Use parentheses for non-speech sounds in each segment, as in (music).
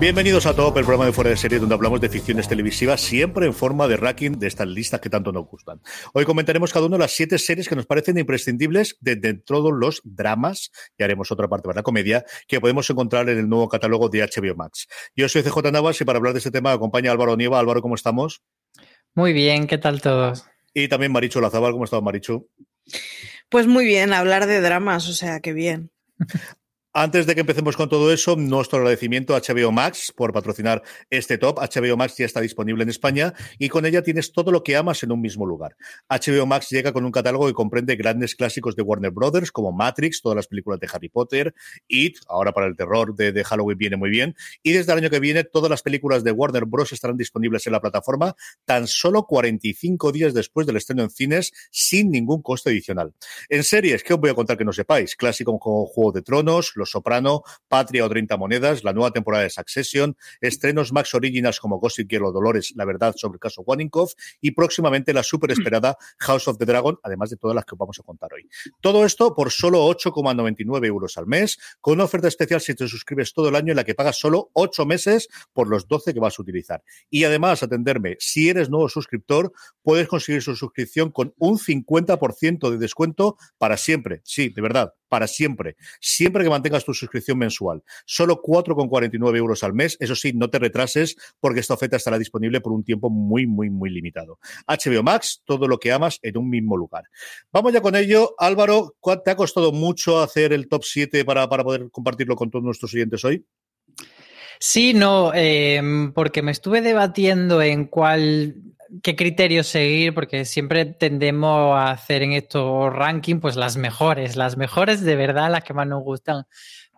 Bienvenidos a Top, el programa de fuera de serie donde hablamos de ficciones televisivas, siempre en forma de ranking de estas listas que tanto nos gustan. Hoy comentaremos cada uno de las siete series que nos parecen imprescindibles de, de todos los dramas, y haremos otra parte para la comedia, que podemos encontrar en el nuevo catálogo de HBO Max. Yo soy CJ Navas y para hablar de este tema acompaña Álvaro Nieva. Álvaro, ¿cómo estamos? Muy bien, ¿qué tal todos? Y también Marichu Lazabal, ¿cómo estás, Marichu? Pues muy bien, hablar de dramas, o sea, qué bien. (laughs) Antes de que empecemos con todo eso, nuestro agradecimiento a HBO Max por patrocinar este top. HBO Max ya está disponible en España y con ella tienes todo lo que amas en un mismo lugar. HBO Max llega con un catálogo que comprende grandes clásicos de Warner Brothers como Matrix, todas las películas de Harry Potter, It, ahora para el terror de, Halloween viene muy bien. Y desde el año que viene, todas las películas de Warner Bros. estarán disponibles en la plataforma tan solo 45 días después del estreno en cines sin ningún coste adicional. En series, ¿qué os voy a contar que no sepáis? Clásico como Juego de Tronos, Los Soprano, Patria o 30 Monedas, la nueva temporada de Succession, estrenos Max Originals como Gossip Girl o Dolores, la verdad sobre el caso Waninkoff y próximamente la super esperada House of the Dragon, además de todas las que os vamos a contar hoy. Todo esto por solo 8,99 euros al mes, con una oferta especial si te suscribes todo el año en la que pagas solo 8 meses por los 12 que vas a utilizar. Y además, atenderme, si eres nuevo suscriptor, puedes conseguir su suscripción con un 50% de descuento para siempre. Sí, de verdad, para siempre. Siempre que mantengas tu suscripción mensual. Solo 4,49 euros al mes. Eso sí, no te retrases porque esta oferta estará disponible por un tiempo muy, muy, muy limitado. HBO Max, todo lo que amas en un mismo lugar. Vamos ya con ello. Álvaro, ¿te ha costado mucho hacer el top 7 para, para poder compartirlo con todos nuestros oyentes hoy? Sí, no, eh, porque me estuve debatiendo en cuál qué criterios seguir, porque siempre tendemos a hacer en estos rankings pues las mejores, las mejores de verdad, las que más nos gustan.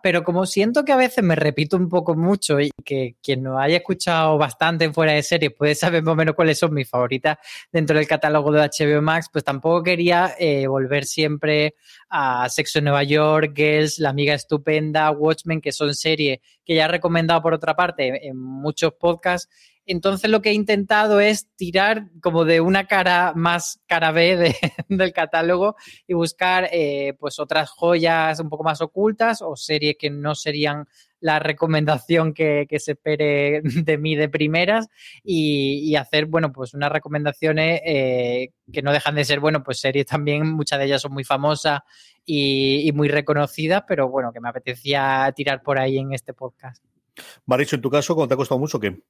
Pero como siento que a veces me repito un poco mucho y que quien nos haya escuchado bastante fuera de serie puede saber más o menos cuáles son mis favoritas dentro del catálogo de HBO Max, pues tampoco quería eh, volver siempre a Sexo en Nueva York, Girls, La Amiga Estupenda, Watchmen, que son series que ya he recomendado por otra parte en muchos podcasts entonces lo que he intentado es tirar como de una cara más cara B de, (laughs) del catálogo y buscar eh, pues otras joyas un poco más ocultas o series que no serían la recomendación que, que se espere (laughs) de mí de primeras y, hacer, bueno, pues unas recomendaciones eh, que no dejan de ser, bueno, pues series también, muchas de ellas son muy famosas y, muy reconocidas, pero bueno, que me apetecía tirar por ahí en este podcast. Maricho, en tu caso, ¿cómo te ha costado mucho qué?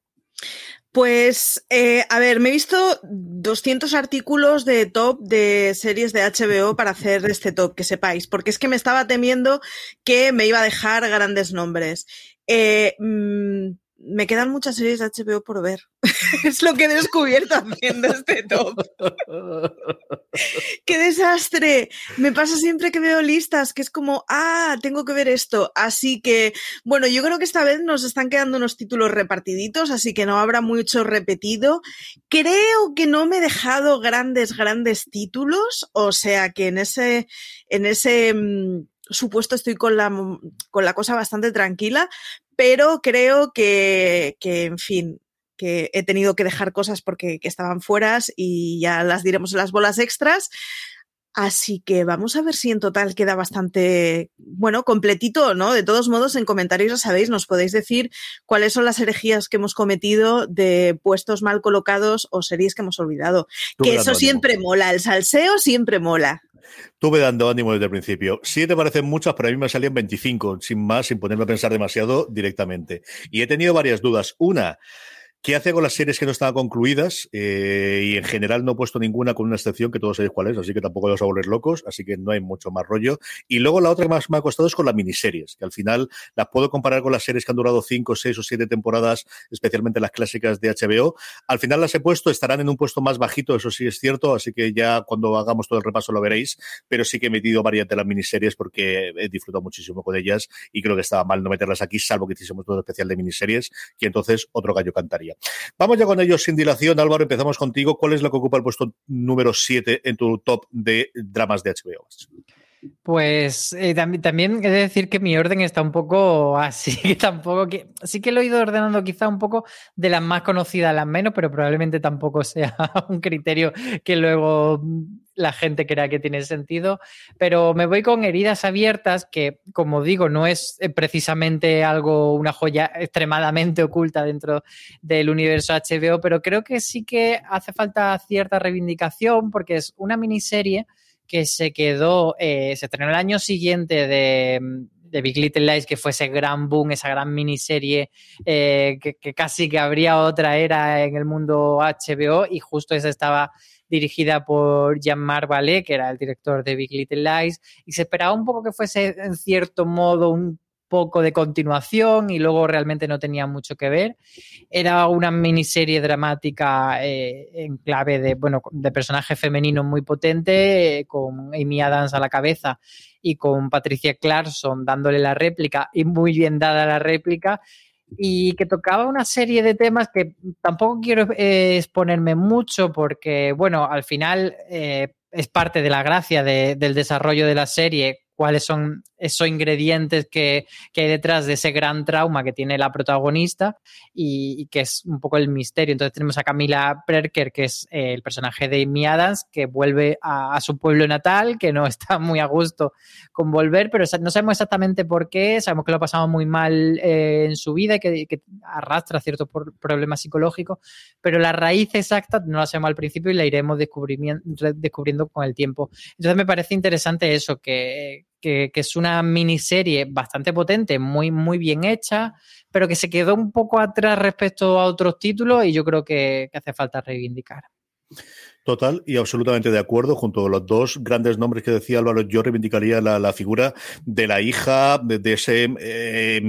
Pues, eh, a ver, me he visto 200 artículos de top de series de HBO para hacer este top, que sepáis, porque es que me estaba temiendo que me iba a dejar grandes nombres. Eh, me quedan muchas series de HBO por ver. (laughs) es lo que he descubierto haciendo este top. ¡Qué desastre! Me pasa siempre que veo listas que es como, ah, tengo que ver esto. Así que, bueno, yo creo que esta vez nos están quedando unos títulos repartiditos, así que no habrá mucho repetido. Creo que no me he dejado grandes, grandes títulos, o sea que en ese, en ese mmm, supuesto estoy con la, con la cosa bastante tranquila, pero creo que, que, en fin, que he tenido que dejar cosas porque que estaban fueras y ya las diremos en las bolas extras. Así que vamos a ver si en total queda bastante, bueno, completito, ¿no? De todos modos, en comentarios ya sabéis, nos podéis decir cuáles son las herejías que hemos cometido de puestos mal colocados o series que hemos olvidado. Tú que eso siempre mola, el salseo siempre mola. Tuve dando ánimo desde el principio. Sí te parecen muchas, pero a mí me salían 25, sin más, sin ponerme a pensar demasiado directamente. Y he tenido varias dudas. Una, ¿Qué hace con las series que no estaban concluidas? Eh, y en general no he puesto ninguna con una excepción que todos sabéis cuál es, así que tampoco los a volver locos, así que no hay mucho más rollo. Y luego la otra que más me ha costado es con las miniseries, que al final las puedo comparar con las series que han durado cinco, seis o siete temporadas, especialmente las clásicas de HBO. Al final las he puesto, estarán en un puesto más bajito, eso sí es cierto, así que ya cuando hagamos todo el repaso lo veréis, pero sí que he metido varias de las miniseries porque he disfrutado muchísimo con ellas y creo que estaba mal no meterlas aquí, salvo que hiciésemos todo especial de miniseries, que entonces otro gallo cantaría. Vamos ya con ellos sin dilación, Álvaro, empezamos contigo. ¿Cuál es lo que ocupa el puesto número 7 en tu top de dramas de HBO? Pues eh, también, he de decir que mi orden está un poco así, (laughs) que tampoco que sí que lo he ido ordenando quizá un poco de las más conocidas a las menos, pero probablemente tampoco sea (laughs) un criterio que luego la gente crea que tiene sentido. Pero me voy con heridas abiertas, que como digo, no es eh, precisamente algo, una joya extremadamente (laughs) oculta dentro del universo HBO, pero creo que sí que hace falta cierta reivindicación porque es una miniserie que se quedó, eh, se estrenó el año siguiente de, Big Little Lies, que fue ese gran boom, esa gran miniserie, eh, que, casi que habría otra era en el mundo HBO, y justo esa estaba dirigida por Jean-Marc Vallée, que era el director de Big Little Lies, y se esperaba un poco que fuese en cierto modo un poco de continuación y luego realmente no tenía mucho que ver. Era una miniserie dramática eh, en clave de, bueno, de personaje femenino muy potente, eh, con Amy Adams a la cabeza y con Patricia Clarkson dándole la réplica y muy bien dada la réplica y que tocaba una serie de temas que tampoco quiero eh, exponerme mucho porque, bueno, al final es parte de la gracia del desarrollo de la serie cuáles son esos ingredientes que, hay detrás de ese gran trauma que tiene la protagonista y, que es un poco el misterio. Entonces tenemos a Camila Perker, que es eh, el personaje de Amy Adams, que vuelve a, su pueblo natal, que no (laughs) está muy a gusto con volver, pero no sabemos exactamente por qué, sabemos que lo ha pasado muy mal eh, en su vida y que, arrastra ciertos problemas psicológicos, pero la raíz exacta no la sabemos al principio y la iremos descubriendo con el tiempo. Entonces me parece interesante eso, que, que, es una miniserie bastante potente, muy, muy bien hecha, pero que se quedó un poco atrás respecto a otros títulos y yo creo que hace falta reivindicar. Total y absolutamente de acuerdo. Junto a los dos grandes nombres que decía Álvaro, yo reivindicaría la, figura de la hija, de, ese eh,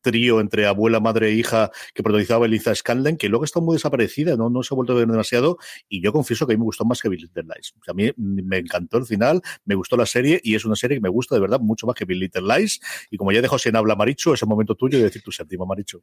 trío entre abuela, madre e hija que protagonizaba Eliza Scanlon, que luego está muy desaparecida, ¿no? no se ha vuelto a ver demasiado. Y yo confieso que a mí me gustó más que Bill Little Lies. a mí me encantó el final, me gustó la serie y es una serie que me gusta de verdad mucho más que Bill Little Lies. Y como ya dejó sin habla Maricho, es el momento tuyo de decir tu séptima, Maricho.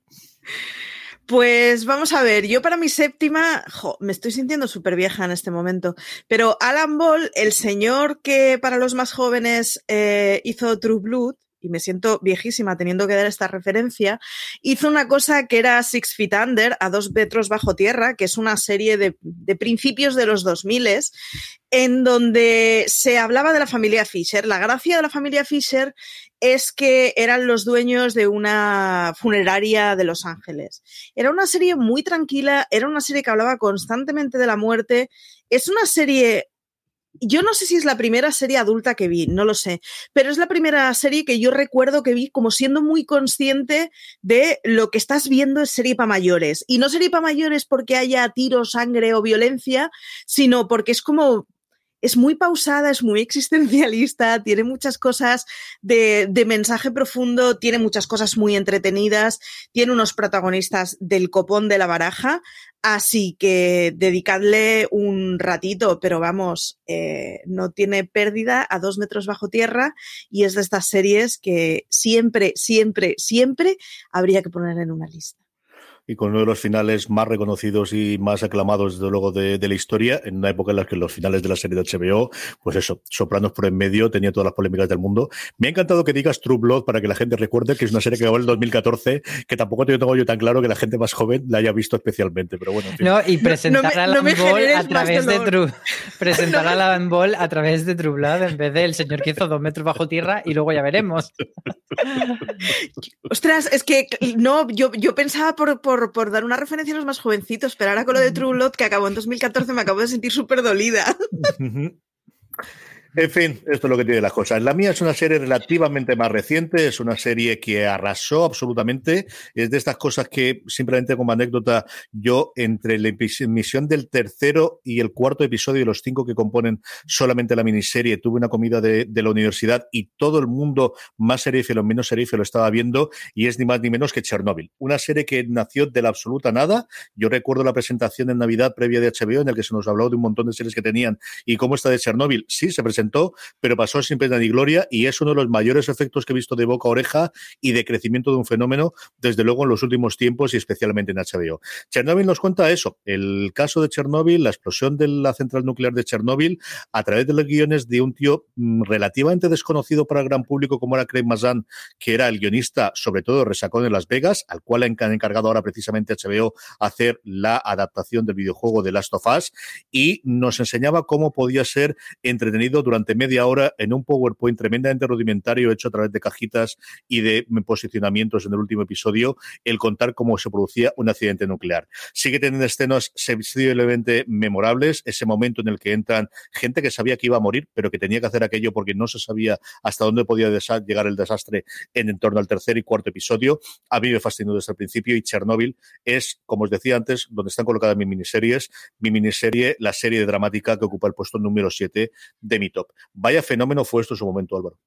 Pues vamos a ver, yo para mi séptima, me estoy sintiendo súper vieja en este momento, pero Alan Ball, el señor que para los más jóvenes eh, hizo True Blood, y me siento viejísima teniendo que dar esta referencia, hizo una cosa que era Six Feet Under, a dos metros bajo tierra, que es una serie de, principios de los 2000 en donde se hablaba de la familia Fisher. La gracia de la familia Fisher es que eran los dueños de una funeraria de Los Ángeles. Era una serie muy tranquila, era una serie que hablaba constantemente de la muerte. Es una serie yo no sé si es la primera serie adulta que vi, no lo sé, pero es la primera serie que yo recuerdo que vi como siendo muy consciente de lo que estás viendo es serie para mayores. Y no serie para mayores porque haya tiro, sangre o violencia, sino porque es como es muy pausada, es muy (laughs) existencialista, tiene muchas cosas de, mensaje profundo, tiene muchas cosas muy entretenidas, tiene unos protagonistas del copón de la baraja. Así que dedicadle un ratito, pero vamos, eh, no tiene pérdida a dos metros bajo tierra y es de estas series que siempre, siempre, siempre habría que poner en una lista y con uno de los finales más reconocidos y más aclamados, desde luego, de, la historia, en una época en la que los finales de la serie de HBO, pues eso, Sopranos por en medio, tenía todas las polémicas del mundo. Me ha encantado que digas True Blood para que la gente recuerde que es una serie que acabó en el 2014, que tampoco tengo yo tan claro que la gente más joven la haya visto especialmente, pero bueno. No, y presentar a la Ball a través de True, presentar a la Ball a través de True Blood en vez del señor que hizo dos metros bajo tierra y luego ya veremos. (laughs) Ostras, es que no, yo, yo pensaba por por, dar una referencia a los más jovencitos, pero ahora con lo de True Blood, que acabó en 2014, me acabo de sentir súper dolida. En fin, esto es lo que tiene las cosas. La mía es una serie relativamente más reciente, es una serie que arrasó absolutamente. Es de estas cosas que, simplemente como anécdota, yo entre la emisión del tercero y el cuarto episodio de los cinco que componen solamente la miniserie, tuve una comida de, la universidad y todo el mundo, más serífilo, menos lo estaba viendo y es ni más ni menos que Chernobyl. Una serie que nació de la absoluta nada. Yo recuerdo la presentación en Navidad previa de HBO en el que se nos habló de un montón de series que tenían y cómo está de Chernobyl. Sí, se presentó pero pasó sin pena ni gloria y es uno de los mayores efectos que he visto de boca a oreja y de crecimiento de un fenómeno, desde luego en los últimos tiempos y especialmente en HBO. Chernobyl nos cuenta eso, el caso de Chernobyl, la explosión de la central nuclear de Chernobyl, a través de los guiones de un tío mm, relativamente desconocido para el gran público como era Craig Mazan, que era el guionista, sobre todo resacón en Las Vegas, al cual han encargado ahora precisamente HBO hacer la adaptación del videojuego de Last of Us y nos enseñaba cómo podía ser entretenido durante media hora en un PowerPoint tremendamente rudimentario hecho a través de cajitas y de posicionamientos en el último episodio, el contar cómo se producía un accidente nuclear. Sigue teniendo escenas sensiblemente memorables, ese momento en el que entran gente que sabía que iba a morir, pero que tenía que hacer aquello porque no se sabía hasta dónde podía llegar el desastre en, torno al tercer y cuarto episodio. A mí me fascinó desde el principio y Chernobyl es, como os decía antes, donde están colocadas mis miniseries, mi miniserie, la serie dramática que ocupa el puesto número 7 de mi Vaya fenómeno fue esto en su momento, Álvaro.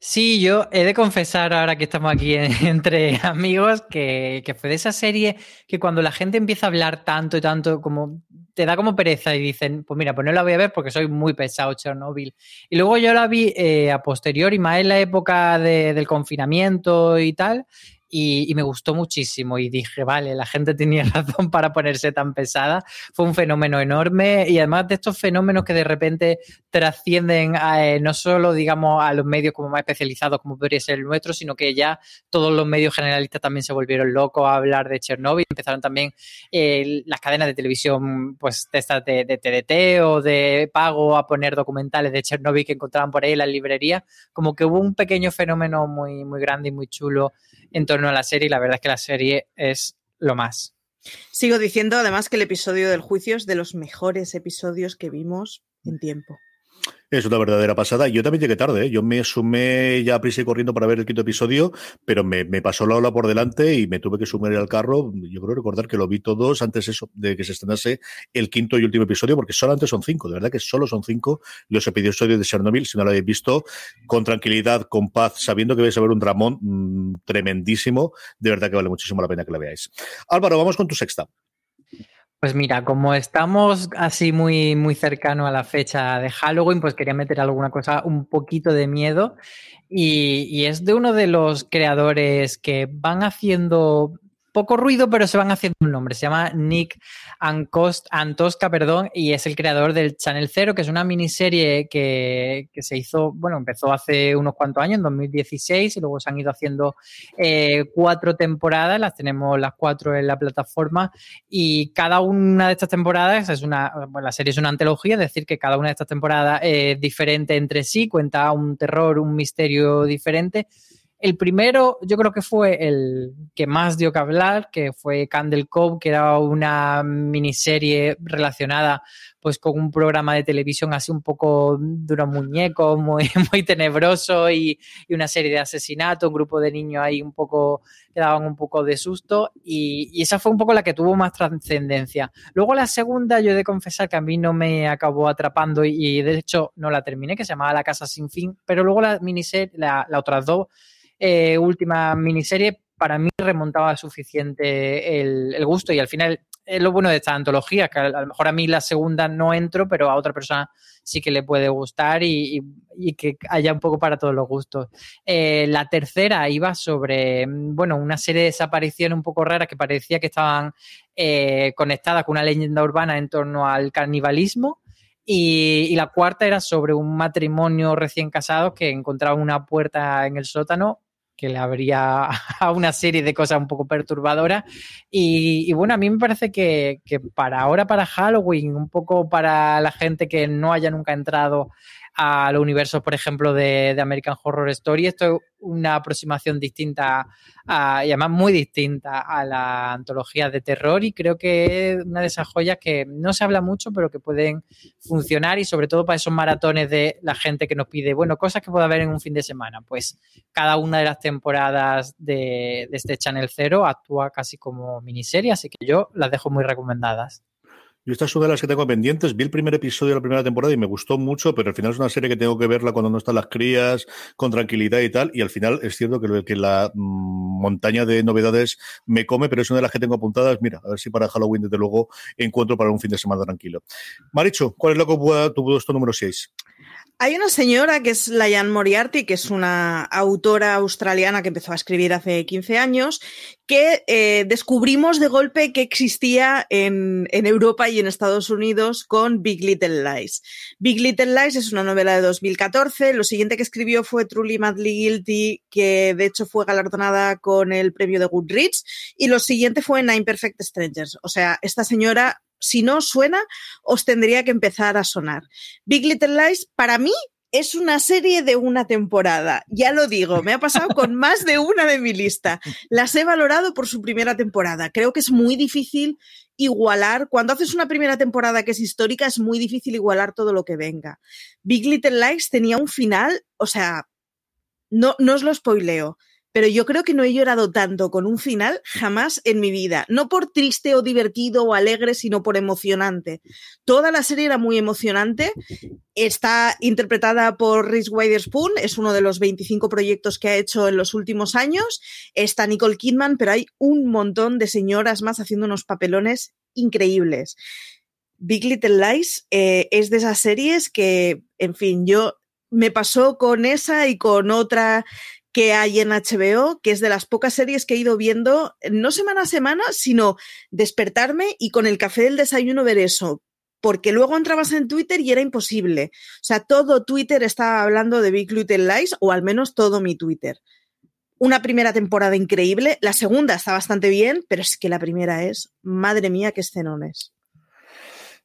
Sí, yo he de confesar ahora que estamos aquí (laughs) entre amigos que, fue de esa serie que cuando la gente empieza a hablar tanto y tanto, como te da como pereza y dicen, pues mira, pues no la voy a ver porque soy muy pesado Chernobyl. Y luego yo la vi eh, a posteriori, más en la época del confinamiento y tal, y, me gustó muchísimo y dije, vale, la gente tenía (laughs) razón para ponerse tan pesada. Fue un fenómeno enorme y además de estos fenómenos que de repente trascienden eh, no solo, digamos, a los medios como más especializados como podría ser el nuestro, sino que ya todos los medios generalistas también se volvieron locos a hablar de Chernobyl. Empezaron también eh, las cadenas de televisión, pues de estas de, TDT o de pago a poner documentales de Chernobyl que encontraban por ahí en las librerías. Como que hubo un pequeño fenómeno muy, muy grande y muy chulo en torno a la serie y la verdad es que la serie es lo más. Sigo diciendo además que el episodio del juicio es de los mejores episodios que vimos en tiempo. Es una verdadera pasada. Yo también llegué tarde, ¿eh? yo me sumé ya a prisa y corriendo para ver el quinto episodio, pero me, pasó la ola por delante y me tuve que sumir al carro. Yo creo recordar que lo vi todos antes eso, de que se estrenase el quinto y último episodio, porque solamente son cinco, de verdad que solo son cinco los episodios de Chernobyl, si no lo habéis visto, con tranquilidad, con paz, sabiendo que vais a ver un Ramón mm, tremendísimo, de verdad que vale muchísimo la pena que lo veáis. Álvaro, vamos con tu sexta. Pues mira, como estamos así muy, muy cercano a la fecha de Halloween, pues quería meter alguna cosa un poquito de miedo. Y, y es de uno de los creadores que van haciendo poco ruido, pero se van haciendo un nombre. Se llama Nick Antosca, perdón, y es el creador del Channel Zero, que es una miniserie que, se hizo, bueno, empezó hace unos cuantos años, en 2016, y luego se han ido haciendo eh, cuatro temporadas, las tenemos las cuatro en la plataforma, y cada una de estas temporadas es una, bueno, la serie es una antología, es decir, que cada una de estas temporadas es diferente entre sí, cuenta un terror, un misterio diferente el primero, yo creo que fue el que más dio que hablar, que fue Candle Cove, que era una miniserie relacionada pues con un programa de televisión así un poco duro muñeco, muy, (laughs) muy tenebroso y, una serie de asesinatos, un grupo de niños ahí un poco que daban un poco de susto y, esa fue un poco la que tuvo más trascendencia. Luego la segunda yo he de confesar que a mí no me acabó atrapando y, de hecho no la terminé, que se llamaba La Casa Sin Fin, pero luego la miniserie, la, otras dos eh, última miniserie, para mí remontaba suficiente el, gusto y al final es lo bueno de esta antología, que a, lo mejor a mí la segunda no entro, pero a otra persona sí que le puede gustar y, que haya un poco para todos los gustos. Eh, la tercera iba sobre, bueno, una serie de desapariciones un poco raras que parecía que estaban eh, conectadas con una leyenda urbana en torno al canibalismo. Y, la cuarta era sobre un matrimonio recién casado que encontraba una puerta en el sótano que le habría (laughs) a una serie de cosas un poco perturbadoras. Y, bueno, a mí me parece que, para ahora, para Halloween, un poco para la gente que no haya nunca entrado a los universos, por ejemplo, de, American Horror Story. Esto es una aproximación distinta y además muy distinta a la antología de terror y creo que es una de esas joyas que no se habla mucho, pero que pueden funcionar y sobre todo para esos maratones de la gente que nos pide, bueno, cosas que pueda haber en un fin de semana. Pues cada una de las temporadas de, de este Channel Zero actúa casi como miniserie, así que yo las dejo muy recomendadas. Yo esta es una de las que tengo pendientes. Vi el primer episodio de la primera temporada y me gustó mucho, pero al final es una serie que tengo que verla cuando no están las crías, con tranquilidad y tal. Y al final es cierto que, que la mm, montaña de novedades me come, pero es una de las que tengo apuntadas. Mira, a ver si para Halloween, desde luego, encuentro para un fin de semana tranquilo. Maricho, ¿cuál es lo que tu puesto número 6? Hay una señora que es Layan Moriarty, que es una autora australiana que empezó a escribir hace 15 años, que eh, descubrimos de golpe que existía en, en, Europa y en Estados Unidos con Big Little Lies. Big Little Lies es una novela de 2014. Lo siguiente que escribió fue Truly Madly Guilty, que de hecho fue galardonada con el premio de Goodreads. Y lo siguiente fue Nine Perfect Strangers. O sea, esta señora si no suena, os tendría que empezar a sonar. Big Little Lies, para mí, es una serie de una temporada. Ya lo digo, me ha pasado con (laughs) más de una de mi lista. Las he valorado por su primera temporada. Creo que es muy difícil igualar. Cuando haces una primera temporada que es histórica, es muy difícil igualar todo lo que venga. Big Little Lies tenía un final, o sea, no, no os lo spoileo pero yo creo que no he llorado tanto con un final jamás en mi vida. No por triste o divertido o alegre, sino por emocionante. Toda la serie era muy emocionante. Está interpretada por Reese Witherspoon, es uno de los 25 proyectos que ha hecho en los últimos años. Está Nicole Kidman, pero hay un montón de señoras más haciendo unos papelones increíbles. Big Little Lies eh, es de esas series que, en fin, yo me pasó con esa y con otra que hay en HBO, que es de las pocas series que he ido viendo, no semana a semana, sino despertarme y con el café del desayuno ver eso. Porque luego entrabas en Twitter y era imposible. O sea, todo Twitter estaba hablando de Big Little Lies, o al menos todo mi Twitter. Una primera temporada increíble, la segunda está bastante bien, pero es que la primera es, madre mía, qué escenones.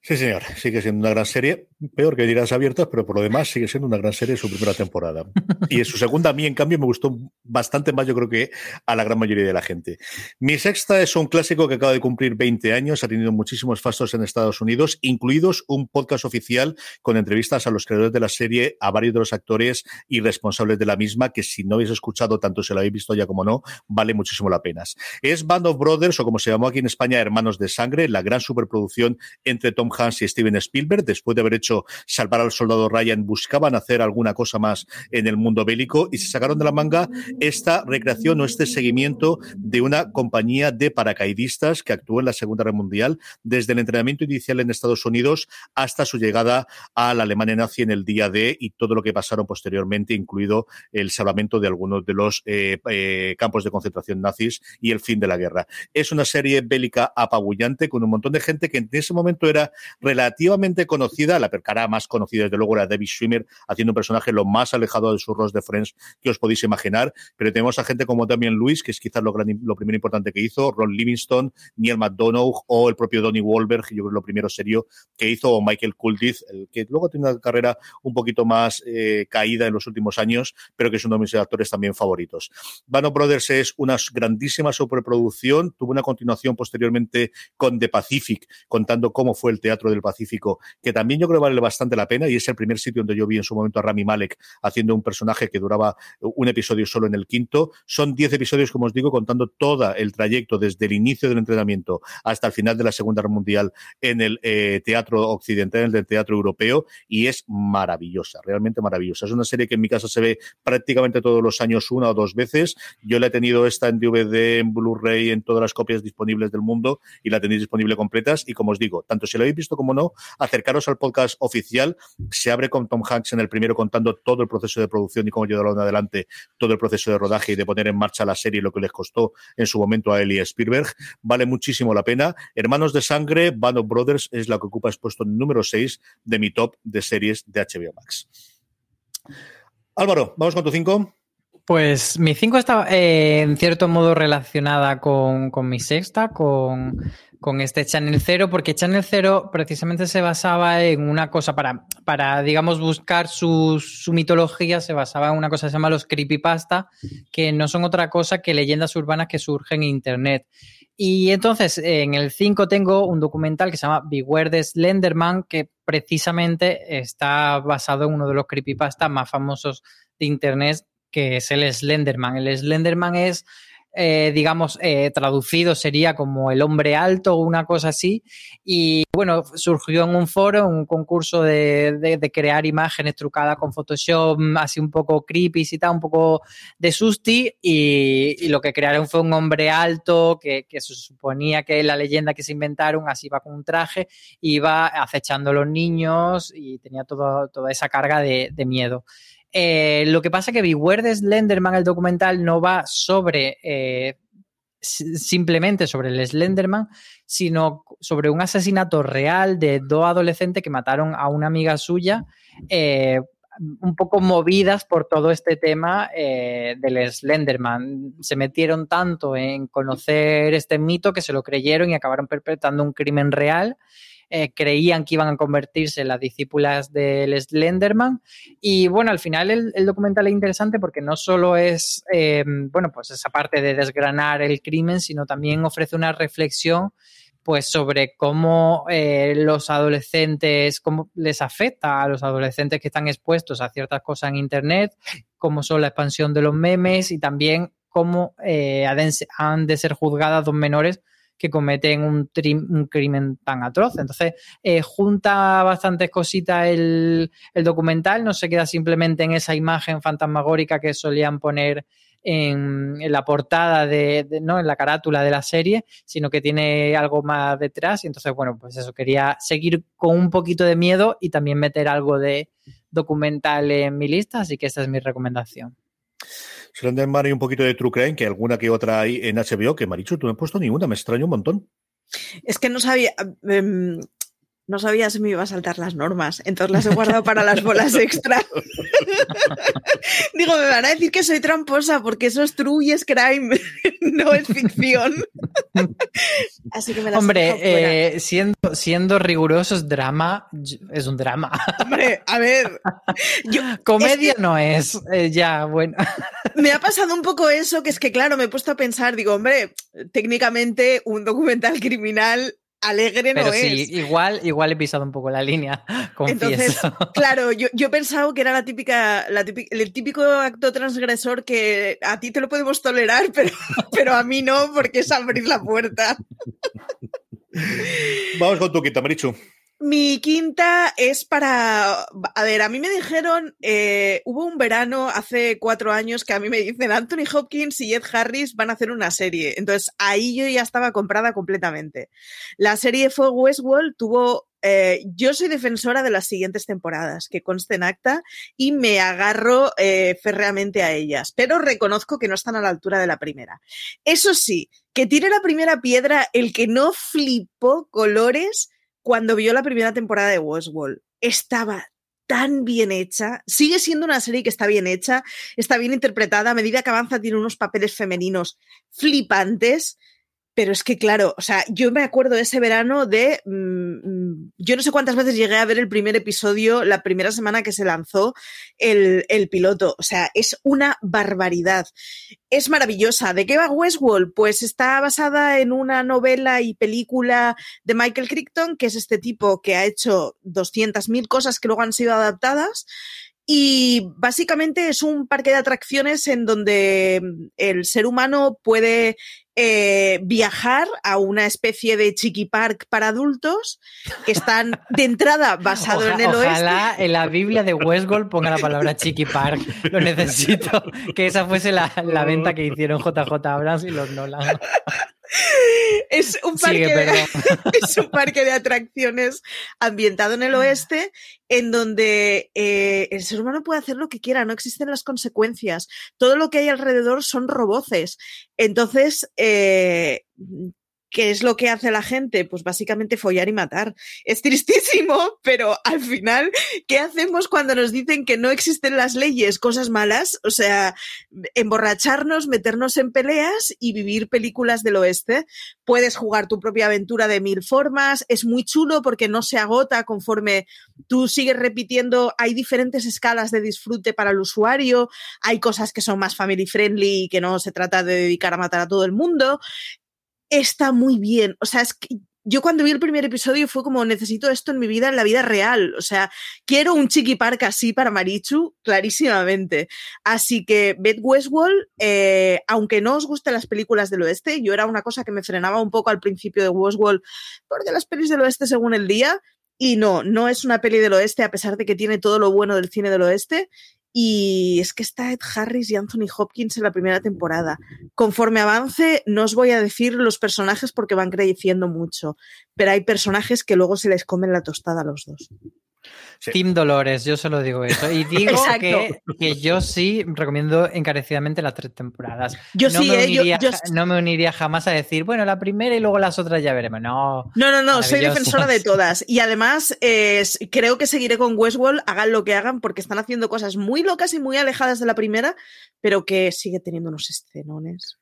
Sí, señor, sigue siendo una gran serie, peor que dirás abiertas, pero por lo demás sigue siendo una gran serie su primera temporada. Y en su segunda, a mí, en cambio, me gustó bastante más, yo creo que a la gran mayoría de la gente. Mi sexta es un clásico que acaba de cumplir 20 años, ha tenido muchísimos fastos en Estados Unidos, incluidos un podcast oficial con entrevistas a los creadores de la serie, a varios de los actores y responsables de la misma, que si no habéis escuchado, tanto se lo habéis visto ya como no, vale muchísimo la pena. Es Band of Brothers, o como se llamó aquí en España, Hermanos de Sangre, la gran superproducción entre Tom Hanks y Steven Spielberg, después de haber hecho Salvar al Soldado Ryan, buscaban hacer alguna cosa más en el mundo bélico y se sacaron de la manga esta recreación o este seguimiento de una compañía de paracaidistas que actuó en la Segunda Guerra Mundial desde el entrenamiento inicial en Estados Unidos hasta su llegada a la Alemania nazi en el día D y todo lo que pasaron posteriormente, incluido el salvamento de algunos de los eh, eh, campos de concentración nazis y el fin de la guerra. Es una serie bélica apabullante con un montón de gente que en ese momento era relativamente conocida, la cara más conocida desde luego era David Schwimmer, haciendo un personaje lo más alejado de sus roles de Friends que os podéis imaginar, pero tenemos a gente como también Luis, que es quizás lo, lo primero importante que hizo, Ron Livingston, Neil McDonough o el propio Donnie Wahlberg, yo creo que lo primero serio que hizo, o Michael Kultith, que luego tiene una carrera un poquito más eh, caída en los últimos años, pero que es uno de mis actores también favoritos. Bano Brothers es una grandísima superproducción, tuvo una continuación posteriormente con The Pacific, contando cómo fue el teatro del Pacífico, que también yo creo vale bastante la pena y es el primer sitio donde yo vi en su momento a Rami Malek haciendo un personaje que duraba un episodio solo en el quinto. Son diez episodios, como os digo, contando todo el trayecto desde el inicio del entrenamiento hasta el final de la Segunda Guerra Mundial en el eh, teatro occidental, en el teatro europeo, y es maravillosa, realmente maravillosa. Es una serie que en mi casa se ve prácticamente todos los años una o dos veces. Yo la he tenido esta en DVD, en Blu-ray, en todas las copias disponibles del mundo y la tenéis disponible completas. Y como os digo, tanto si la habéis visto como no, acercaros al podcast oficial. Se abre con Tom Hanks en el primero contando todo el proceso de producción y cómo llevaron adelante todo el proceso de rodaje y de poner en marcha la serie, lo que les costó en su momento a Eli Spielberg. Vale muchísimo la pena. Hermanos de Sangre, Band Brothers es la que ocupa el puesto número 6 de mi top de series de HBO Max. Álvaro, vamos con tu 5. Pues mi 5 está eh, en cierto modo relacionada con, con mi sexta, con, con, este Channel Zero, porque Channel Zero precisamente se basaba en una cosa para, para digamos, buscar su, su, mitología, se basaba en una cosa que se llama los creepypasta, que no son otra cosa que leyendas urbanas que surgen en Internet. Y entonces en el 5 tengo un documental que se llama Beware the Slenderman, que precisamente está basado en uno de los creepypasta más famosos de Internet que es el Slenderman. El Slenderman es, eh, digamos, eh, traducido sería como el hombre alto o una cosa así. Y bueno, surgió en un foro, un concurso de, crear imágenes trucadas con Photoshop, así un poco creepy y tal, un poco de susti. Y, lo que crearon fue un hombre alto que, se suponía que la leyenda que se inventaron, así va con un traje, iba acechando a los niños y tenía toda esa carga de miedo. Eh, lo que pasa es que Beware de Slenderman, el documental, no va sobre eh, simplemente sobre el Slenderman, sino sobre un asesinato real de dos adolescentes que mataron a una amiga suya, eh, un poco movidas por todo este tema del Slenderman. Se metieron tanto en conocer este mito que se lo creyeron y acabaron perpetrando un crimen real. Eh, creían que iban a convertirse en las discípulas del Slenderman. Y bueno, al final el, documental es interesante porque no solo es, eh, bueno, pues esa parte de desgranar el crimen, sino también ofrece una reflexión pues sobre cómo eh, los adolescentes, cómo les afecta a los adolescentes que están expuestos a ciertas cosas en Internet, cómo son la expansión de los memes y también cómo han de ser juzgadas dos menores que cometen un, un crimen tan atroz. Entonces, eh, junta bastantes cositas el, documental, no se queda simplemente en esa imagen fantasmagórica que solían poner en, la portada de, de, ¿no? en la carátula de la serie, sino que tiene algo más detrás. Y entonces, bueno, pues eso, quería seguir con un poquito de miedo y también meter algo de documental en mi lista, así que esta es mi recomendación. Slenderman y un poquito de True Crime, que alguna que otra hay en HBO, que Marichu, tú no he puesto ninguna, me extraño un montón. Es que no sabía. Um, no sabía si me iba a saltar las normas, entonces las he guardado para las bolas extra. (laughs) Digo, me van a decir que soy tramposa porque eso es true y es crime, (laughs) no es ficción. (laughs) Así que me las Hombre, eh, siendo, siendo rigurosos, drama es un drama. Hombre, a ver. Comedia no es, eh, ya, bueno. me ha pasado un poco eso, que es que, claro, me he puesto a pensar, digo, hombre, técnicamente un documental criminal alegre Pero no sí, es. Igual, igual he pisado un poco la línea. (laughs) Confieso. Entonces, claro, yo, yo he pensado que era la típica, la típica, el típico acto transgresor que a ti te lo podemos tolerar, (laughs) pero, pero a mí no, porque es abrir la puerta. Vamos con tu quinta, Marichu. Mi quinta es para. A ver, a mí me dijeron. Eh, hubo un verano hace cuatro años que a mí me dicen Anthony Hopkins y Ed Harris van a hacer una serie. Entonces ahí yo ya estaba comprada completamente. La serie fue Westworld, tuvo. Eh, yo soy defensora de las siguientes temporadas, que conste en acta, y me agarro eh, férreamente a ellas, pero reconozco que no están a la altura de la primera. Eso sí, que tire la primera piedra el que no flipó colores cuando vio la primera temporada de Westworld. Estaba tan bien hecha, sigue siendo una serie que está bien hecha, está bien interpretada, a medida que avanza tiene unos papeles femeninos flipantes, pero es que, claro, o sea, yo me acuerdo ese verano de. Mmm, yo no sé cuántas veces llegué a ver el primer episodio la primera semana que se lanzó el, el, piloto. O sea, es una barbaridad. Es maravillosa. ¿De qué va Westworld? Pues está basada en una novela y película de Michael Crichton, que es este tipo que ha hecho 200.000 cosas que luego han sido adaptadas. Y básicamente es un parque de atracciones en donde el ser humano puede eh, viajar a una especie de chiqui park para adultos que están de entrada basado Oja, en el oeste. Ojalá en la Biblia de Westworld ponga la palabra chiqui park. Lo necesito. Que esa fuese la, la venta que hicieron JJ Abrams y los Nolan. Es un, parque Sigue, de, (laughs) es un parque de atracciones ambientado en el oeste en donde eh, el ser humano puede hacer lo que quiera, no existen las consecuencias. Todo lo que hay alrededor son roboces. Entonces, eh, ¿Qué es lo que hace la gente? Pues básicamente follar y matar. Es tristísimo, (laughs) pero al final, ¿qué hacemos cuando nos dicen que no existen las leyes? Cosas malas, o sea, emborracharnos, meternos en peleas y vivir películas del oeste. Puedes jugar tu propia aventura de mil formas, es muy chulo porque no se agota conforme tú sigues repitiendo, hay diferentes escalas de disfrute para el usuario, hay cosas que son más family friendly y que no se trata de dedicar a matar a todo el mundo está muy bien. O sea, es que yo cuando vi el primer episodio fue como, necesito esto en mi vida, en la vida real. O sea, quiero un chiqui park así para Marichu, clarísimamente. Así que Beth Westworld, eh, aunque no os gusten las películas del oeste, yo era una cosa que me frenaba un poco al principio de Westworld, porque las pelis del oeste según el día, y no, no es una peli del oeste a pesar de que tiene todo lo bueno del cine del oeste. Y es que está Ed Harris y Anthony Hopkins en la primera temporada. Conforme avance, no os voy a decir los personajes porque van creciendo mucho, pero hay personajes que luego se les comen la tostada a los dos. Sí. Team Dolores, yo solo digo eso. Y digo (laughs) que, que, yo sí recomiendo encarecidamente las tres temporadas. Yo no sí, me eh, uniría, yo, yo... no me uniría jamás a decir, bueno, la primera y luego las otras ya veremos. No, no, no, no soy defensora de (laughs) todas. Y además, eh, creo que seguiré con Westworld, hagan lo que hagan, porque están haciendo cosas muy locas y muy alejadas de la primera, pero que sigue teniendo unos escenones.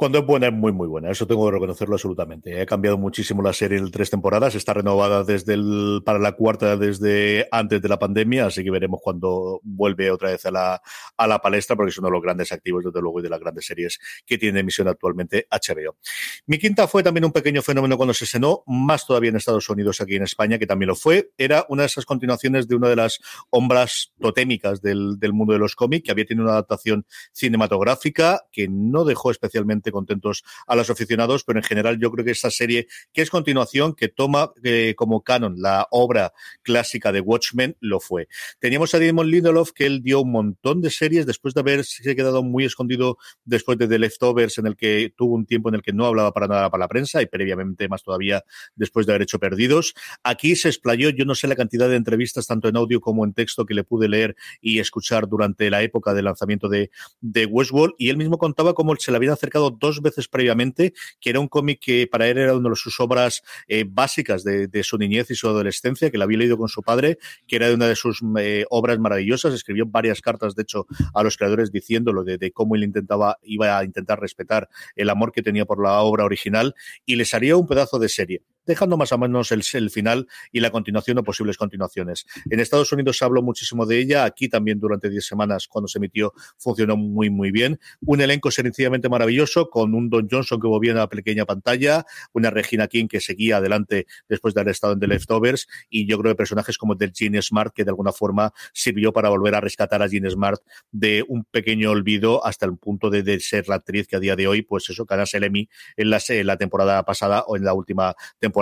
Cuando es buena, es muy, muy buena. Eso tengo que reconocerlo absolutamente. Ha cambiado muchísimo la serie en tres temporadas. Está renovada desde el, para la cuarta desde antes de la pandemia, así que veremos cuando vuelve otra vez a la, a la palestra, porque es uno de los grandes activos, desde luego, y de las grandes series que tiene emisión actualmente HBO. Mi quinta fue también un pequeño fenómeno cuando se estrenó, más todavía en Estados Unidos, aquí en España, que también lo fue. Era una de esas continuaciones de una de las hombras totémicas del, del mundo de los cómics, que había tenido una adaptación cinematográfica que no dejó especialmente contentos a los aficionados, pero en general yo creo que esta serie, que es continuación, que toma eh, como canon la obra clásica de Watchmen, lo fue. Teníamos a Damon Lindelof, que él dio un montón de series después de haberse quedado muy escondido después de The Leftovers, en el que tuvo un tiempo en el que no hablaba para nada para la prensa y previamente más todavía después de haber hecho Perdidos. Aquí se explayó, yo no sé la cantidad de entrevistas, tanto en audio como en texto, que le pude leer y escuchar durante la época del lanzamiento de, de Westworld, y él mismo contaba cómo se le habían acercado dos veces previamente, que era un cómic que para él era una de sus obras eh, básicas de, su niñez y su adolescencia, que la había leído con su padre, que era una de sus eh, obras maravillosas. Escribió varias cartas, de hecho, a los creadores diciéndolo de, de, cómo él intentaba, iba a intentar respetar el amor que tenía por la obra original y les haría un pedazo de serie dejando más o menos el, final y la continuación o posibles continuaciones. En Estados Unidos se habló muchísimo de ella, aquí también durante 10 semanas cuando se emitió funcionó muy muy bien. Un elenco sencillamente maravilloso con un Don Johnson que volvía a la pequeña pantalla, una Regina King que seguía adelante después de haber estado en The Leftovers y yo creo que personajes como el del Gene Smart que de alguna forma sirvió para volver a rescatar a Gene Smart de un pequeño olvido hasta el punto de, de ser la actriz que a día de hoy, pues eso, ganase el Emmy en la, en la temporada pasada o en la última temporada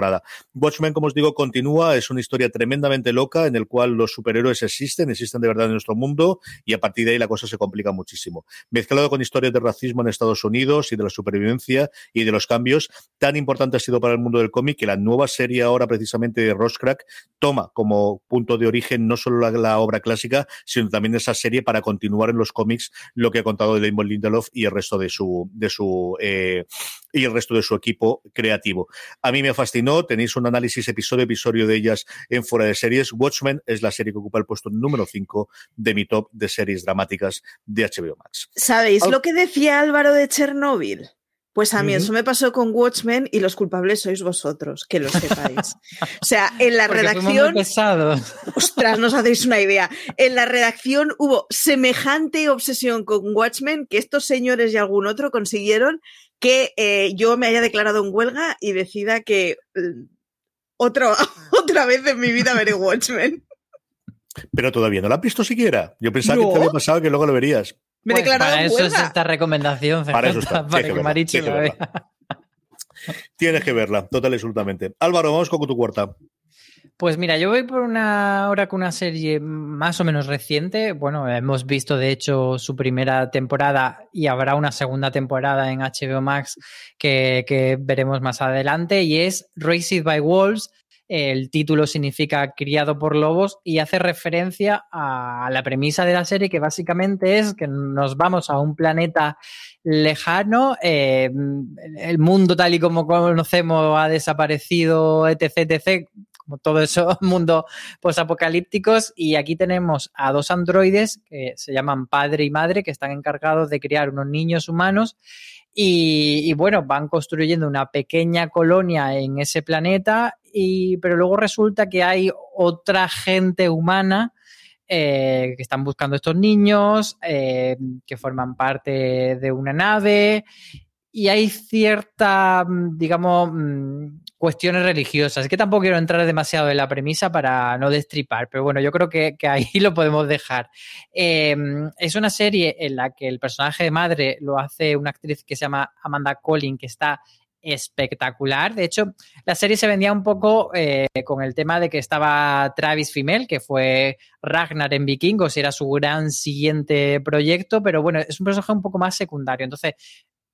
Watchmen, como os digo, continúa, es una historia tremendamente loca en el cual los superhéroes existen, existen de verdad en nuestro mundo y a partir de ahí la cosa se complica muchísimo. Mezclado con historias de racismo en Estados Unidos y de la supervivencia y de los cambios, tan importante ha sido para el mundo del cómic que la nueva serie ahora precisamente de Roscrack toma como punto de origen no solo la, la, obra clásica, sino también esa serie para continuar en los cómics lo que ha contado Damon Lindelof y el resto de su, de su eh, y el resto de su equipo creativo. A mí me fascinó, tenéis un análisis episodio episodio de ellas en fuera de series. Watchmen es la serie que ocupa el puesto número 5 de mi top de series dramáticas de HBO Max. ¿Sabéis lo que decía Álvaro de Chernóbil? Pues a mí uh -huh. eso me pasó con Watchmen y los culpables sois vosotros, que lo sepáis. o sea, en la Porque redacción. Ostras, no os hacéis una idea. En la redacción hubo semejante obsesión con Watchmen que estos señores y algún otro consiguieron que eh, yo me haya declarado en huelga y decida que eh, otro, (laughs) otra vez en mi vida veré Watchmen. Pero todavía no la has visto siquiera. Yo pensaba no. que te había pasado que luego lo verías. Me pues para eso huelga. es esta recomendación, para, eso está. (laughs) para que, que Marichi lo vea. Tienes que verla, total y absolutamente. Álvaro, vamos con tu cuarta. Pues mira, yo voy por una hora con una serie más o menos reciente. Bueno, hemos visto de hecho su primera temporada y habrá una segunda temporada en HBO Max que, veremos más adelante y es Raised by Wolves. el título significa criado por lobos y hace referencia a la premisa de la serie que básicamente es que nos vamos a un planeta lejano, eh, el mundo tal y como conocemos ha desaparecido, etc, etc, todo eso, (laughs) mundo posapocalípticos. Y aquí tenemos a dos androides que se llaman padre y madre, que están encargados de criar unos niños humanos. Y, bueno, van construyendo una pequeña colonia en ese planeta, y, pero luego resulta que hay otra gente humana eh, que están buscando estos niños, eh, que forman parte de una nave y hay cierta, mm, digamos, mm, cuestiones religiosas. Es que tampoco quiero entrar demasiado en la premisa para no destripar, pero bueno, yo creo que, ahí (laughs) lo podemos dejar. Em, es una serie en la que el personaje de madre lo hace una actriz que se llama Amanda Collin, que está espectacular. De hecho, la serie se vendía un poco eh, con el tema de que estaba Travis Fimmel, que fue Ragnar en Vikingos era su gran siguiente proyecto, pero bueno, es un personaje un poco más secundario. Entonces,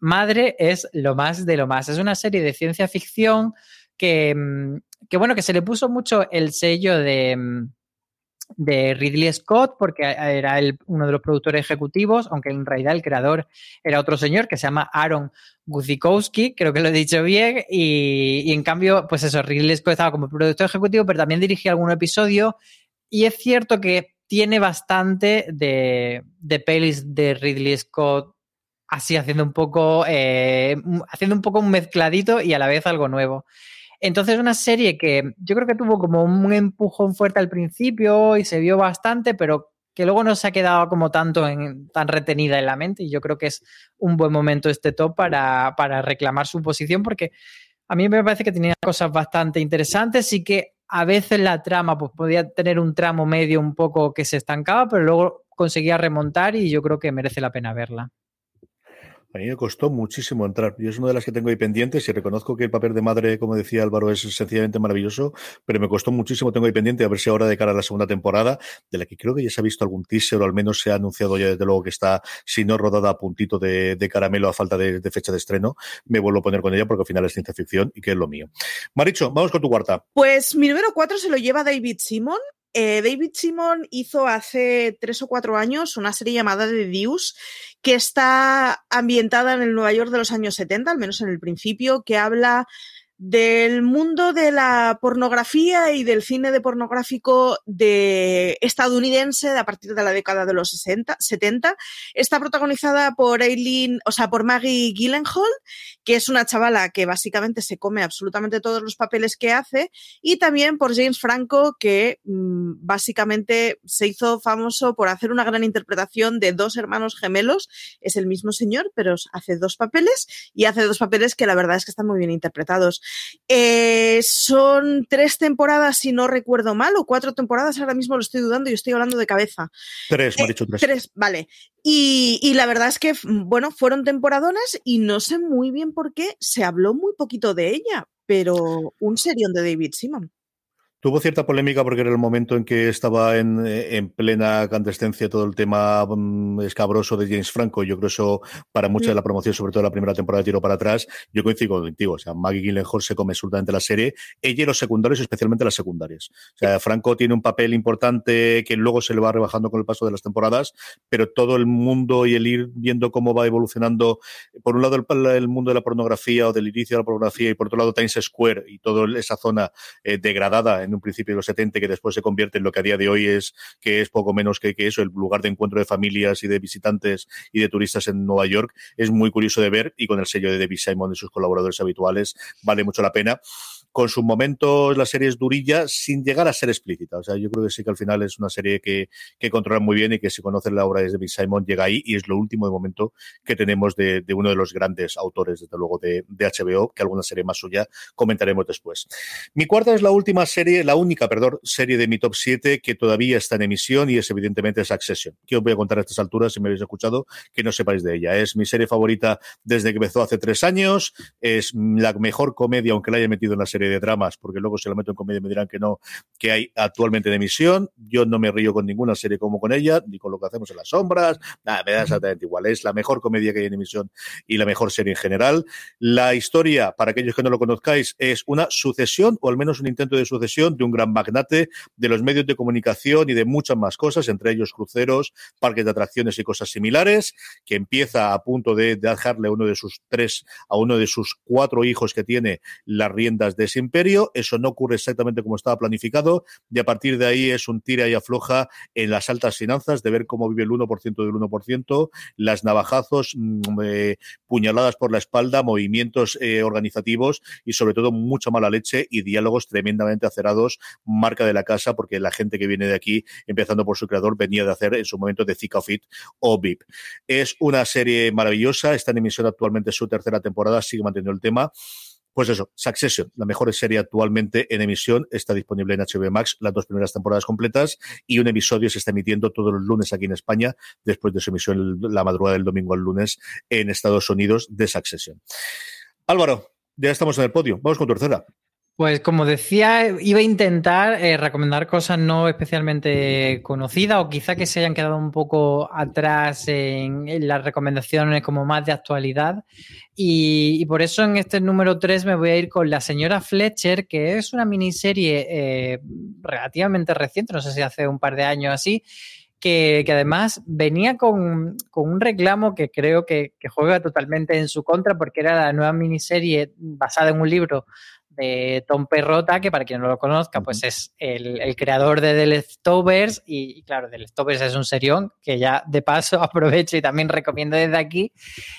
Madre es lo más de lo más. Es una serie de ciencia ficción que, mm, que bueno, que se le puso mucho el sello de, mm, de Ridley Scott, porque era uno de los productores ejecutivos, aunque en realidad el creador era otro señor que se llama Aaron Guzikowski, creo que lo he dicho bien, y, en cambio, pues eso, Ridley Scott estaba como productor ejecutivo, pero también dirigía algún episodio, y es cierto que tiene bastante de, de pelis de Ridley Scott así haciendo un poco, eh, haciendo un poco un mezcladito y a la vez algo nuevo. Entonces, una serie que yo creo que tuvo como un empujón fuerte al principio y se vio bastante, pero que luego no se ha quedado como tanto en, tan retenida en la mente. Y yo creo que es un buen momento este top para, para reclamar su posición, porque a mí me parece que tenía cosas bastante interesantes y que a veces la trama pues, podía tener un tramo medio un poco que se estancaba, pero luego conseguía remontar y yo creo que merece la pena verla. A mí me costó muchísimo entrar. Yo es una de las que tengo ahí pendientes y reconozco que el papel de madre, como decía Álvaro, es sencillamente maravilloso, pero me costó muchísimo. Tengo ahí pendiente a ver si ahora de cara a la segunda temporada, de la que creo que ya se ha visto algún teaser o al menos se ha anunciado ya desde luego que está, si no rodada a puntito de, caramelo a falta de, fecha de estreno, me vuelvo a poner con ella porque al final es ciencia ficción y que es lo mío. Maricho, vamos con tu cuarta. Pues mi número cuatro se lo lleva David Simon eh, David Simon hizo hace tres o cuatro años una serie llamada The Deuce, que está ambientada en el Nueva York de los años 70, al menos en el principio, que habla del mundo de la pornografía y del cine de pornográfico de estadounidense de a partir de la década de los 60, 70. Está protagonizada por Aileen, o sea, por Maggie Gyllenhaal, que es una chavala que básicamente se come absolutamente todos los papeles que hace, y también por James Franco, que mmm, básicamente se hizo famoso por hacer una gran interpretación de dos hermanos gemelos. Es el mismo señor, pero hace dos papeles y hace dos papeles que la verdad es que están muy bien interpretados. Eh, son tres temporadas, si no recuerdo mal, o cuatro temporadas, ahora mismo lo estoy dudando y estoy hablando de cabeza. Tres, me ha dicho tres. Tres, vale. Y, y, la verdad es que, bueno, fueron temporadones y no sé muy bien por qué se habló muy poquito de ella, pero un serión de David Simon. Tuvo cierta polémica porque era el momento en que estaba en, en plena candescencia todo el tema um, escabroso de James Franco. Yo creo eso para mucha de la promoción, sobre todo la primera temporada tiro para atrás, yo coincido contigo. O sea, Maggie Gyllenhaal se come absolutamente la serie. Ella y los secundarios, especialmente las secundarias. O sea, Franco tiene un papel importante que luego se le va rebajando con el paso de las temporadas, pero todo el mundo y el ir viendo cómo va evolucionando, por un lado el, el mundo de la pornografía o del inicio de la pornografía y por otro lado Times Square y toda esa zona eh, degradada en un principio de los 70 que después se convierte en lo que a día de hoy es que es poco menos que, que eso, el lugar de encuentro de familias y de visitantes y de turistas en Nueva York. Es muy curioso de ver y con el sello de David Simon y sus colaboradores habituales vale mucho la pena con sus momentos la serie es durilla sin llegar a ser explícita. O sea, yo creo que sí que al final es una serie que, que controla muy bien y que si conocen la obra de David Simon llega ahí y es lo último de momento que tenemos de, de uno de los grandes autores, desde luego, de, de, HBO, que alguna serie más suya comentaremos después. Mi cuarta es la última serie, la única, perdón, serie de mi top 7 que todavía está en emisión y es evidentemente Succession. Que os voy a contar a estas alturas, si me habéis escuchado, que no sepáis de ella. Es mi serie favorita desde que empezó hace tres años, es la mejor comedia, aunque la haya metido en la serie serie de dramas, porque luego si lo meto en comedia me dirán que no, que hay actualmente en emisión. Yo no me río con ninguna serie como con ella, ni con lo que hacemos en las sombras, nada, me da exactamente igual. Es la mejor comedia que hay en emisión y la mejor serie en general. La historia, para aquellos que no lo conozcáis, es una sucesión, o al menos un intento de sucesión, de un gran magnate de los medios de comunicación y de muchas más cosas, entre ellos cruceros, parques de atracciones y cosas similares, que empieza a punto de dejarle a uno de sus tres, a uno de sus cuatro hijos que tiene las riendas de imperio. Eso no ocurre exactamente como estaba planificado, y a partir de ahí es un tira y afloja en las altas finanzas, de ver cómo vive el 1% del 1%, las navajazos, mm, eh, puñaladas por la espalda, movimientos eh, organizativos y sobre todo mucha mala leche y diálogos tremendamente acerados, marca de la casa, porque la gente que viene de aquí, empezando por su creador, venía de hacer en su momento de Zika Fit o VIP. Es una serie maravillosa, está en emisión actualmente su tercera temporada, sigue manteniendo el tema. Pues eso, Succession, la mejor serie actualmente en emisión, está disponible en HBO Max las dos primeras temporadas completas y un episodio se está emitiendo todos los lunes aquí en España, después de su emisión la madrugada del domingo al lunes en Estados Unidos de Succession. Álvaro, ya estamos en el podio. Vamos con tercera. Pues como decía, iba a intentar eh, recomendar cosas no especialmente conocidas o quizá que se hayan quedado un poco atrás en, las recomendaciones como más de actualidad. Y, por eso en este número 3 me voy a ir con La señora Fletcher, que es una miniserie eh, relativamente reciente, no sé si hace un par de años así, que, además venía con, un reclamo que creo que, que, juega totalmente en su contra, porque era la nueva miniserie basada en un libro de Tom Perrota, que para quien no lo conozca, pues es el, creador de The Leftovers y, claro, The Leftovers es un serión que ya de paso (laughs) aprovecho y también recomiendo desde aquí,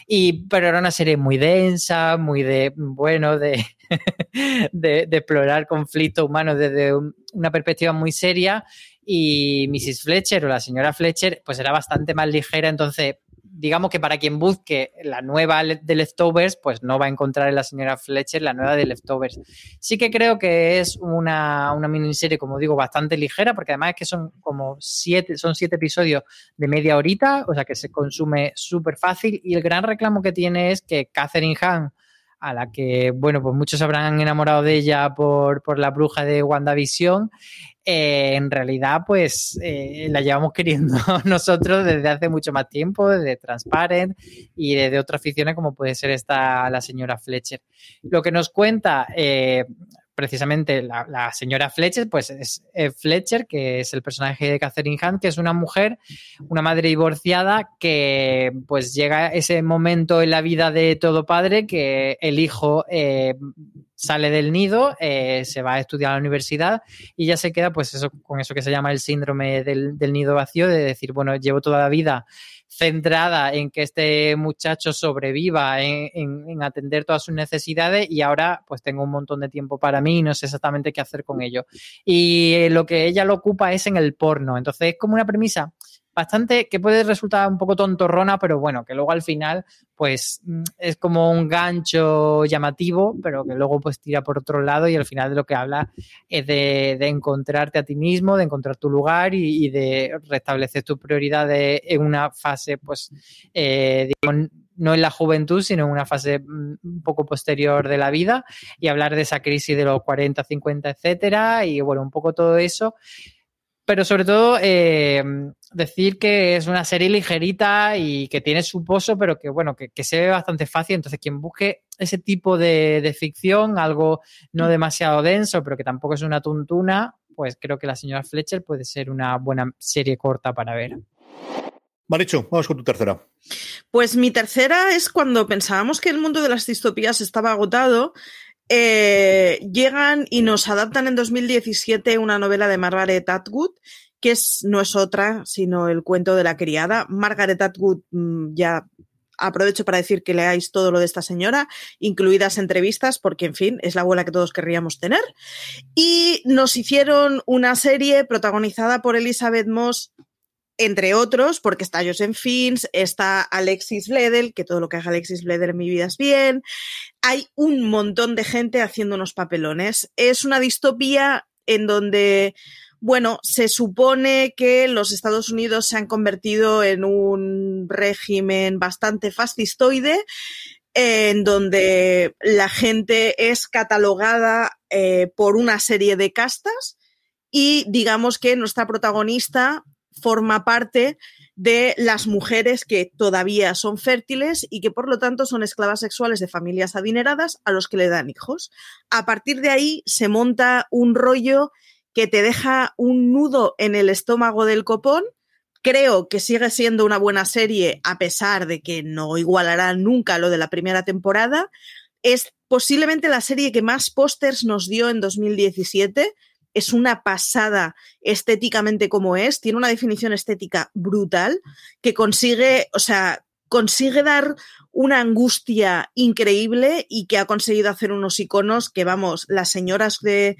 y, pero era una serie muy densa, muy de, bueno, de, (laughs) de, de explorar conflictos humanos desde una perspectiva muy seria y Mrs. Fletcher o la señora Fletcher pues era bastante más ligera, entonces digamos que para quien busque la nueva de Leftovers, pues no va a encontrar en la señora Fletcher la nueva de Leftovers. Sí que creo que es una, una miniserie, como digo, bastante ligera, porque además es que son como siete, son siete episodios de media horita, o sea que se consume súper fácil. Y el gran reclamo que tiene es que Catherine Hahn, a la que, bueno, pues muchos habrán enamorado de ella por, por la bruja de WandaVision, eh, en realidad, pues eh, la llevamos queriendo (laughs) nosotros desde hace mucho más tiempo, desde Transparent y desde otras ficciones como puede ser esta la señora Fletcher. Lo que nos cuenta eh, precisamente la, señora Fletcher, pues es Fletcher, que es el personaje de Catherine Hunt, que es una mujer, una madre divorciada, que pues llega ese momento en la vida de todo padre que el hijo eh, sale del nido, eh, se va a estudiar a la universidad y ya se queda pues eso, con eso que se llama el síndrome del, del nido vacío, de decir, bueno, llevo toda la vida centrada en que este muchacho sobreviva, en, atender todas sus necesidades y ahora pues tengo un montón de tiempo para mí y no sé exactamente qué hacer con ello. Y lo que ella lo ocupa es en el porno. Entonces es como una premisa bastante que puede resultar un poco tontorrona, pero bueno, que luego al final pues mm, es como un gancho llamativo, pero que luego pues tira por otro lado y al final de lo que habla es de, encontrarte a ti mismo, de encontrar tu lugar y, de restablecer tus prioridades en una fase pues eh, digamos, no en la juventud, sino en una fase mm, un poco posterior de la vida y hablar de esa crisis de los 40, 50, etcétera y bueno, un poco todo eso pero sobre todo eh, decir que es una serie ligerita y que tiene su pozo, pero que bueno, que, se ve bastante fácil. Entonces, quien busque ese tipo de, ficción, algo no demasiado denso, pero que tampoco es una tuntuna, pues creo que La señora Fletcher puede ser una buena serie corta para ver. Maricho, vamos con tu tercera. Pues mi tercera es cuando pensábamos que el mundo de las distopías estaba agotado eh, llegan y nos adaptan en 2017 una novela de Margaret Atwood, que es, no es otra, sino el cuento de la criada. Margaret Atwood, mm, ya aprovecho para decir que leáis todo lo de esta señora, incluidas entrevistas, porque, en fin, es la abuela que todos querríamos tener. Y nos hicieron una serie protagonizada por Elizabeth Moss entre otros, porque está Joseph Fins, está Alexis Bledel, que todo lo que haga Alexis Bledel en mi vida es bien. Hay un montón de gente haciendo unos papelones. Es una distopía en donde, bueno, se supone que los Estados Unidos se han convertido en un régimen bastante fascistoide, en donde la gente es catalogada eh, por una serie de castas y digamos que nuestra protagonista forma parte de las mujeres que todavía son fértiles y que por lo tanto son esclavas sexuales de familias adineradas a los que le dan hijos. A partir de ahí se monta un rollo que te deja un nudo en el estómago del copón. Creo que sigue siendo una buena serie a pesar de que no igualará nunca lo de la primera temporada. Es posiblemente la serie que más pósters nos dio en 2017 es una pasada estéticamente como es, tiene una definición estética brutal que consigue, o sea, consigue dar una angustia increíble y que ha conseguido hacer unos iconos que, vamos, las señoras de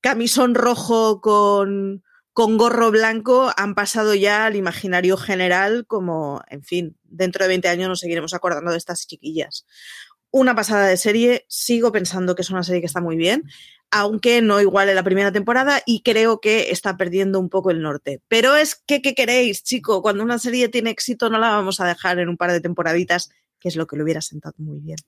camisón rojo con, con gorro blanco han pasado ya al imaginario general como, en fin, dentro de 20 años nos seguiremos acordando de estas chiquillas. Una pasada de serie, sigo pensando que es una serie que está muy bien aunque no iguale la primera temporada y creo que está perdiendo un poco el norte. Pero es que, ¿qué queréis, chico? Cuando una serie tiene éxito no la vamos a dejar en un par de temporaditas, que es lo que le hubiera sentado muy bien.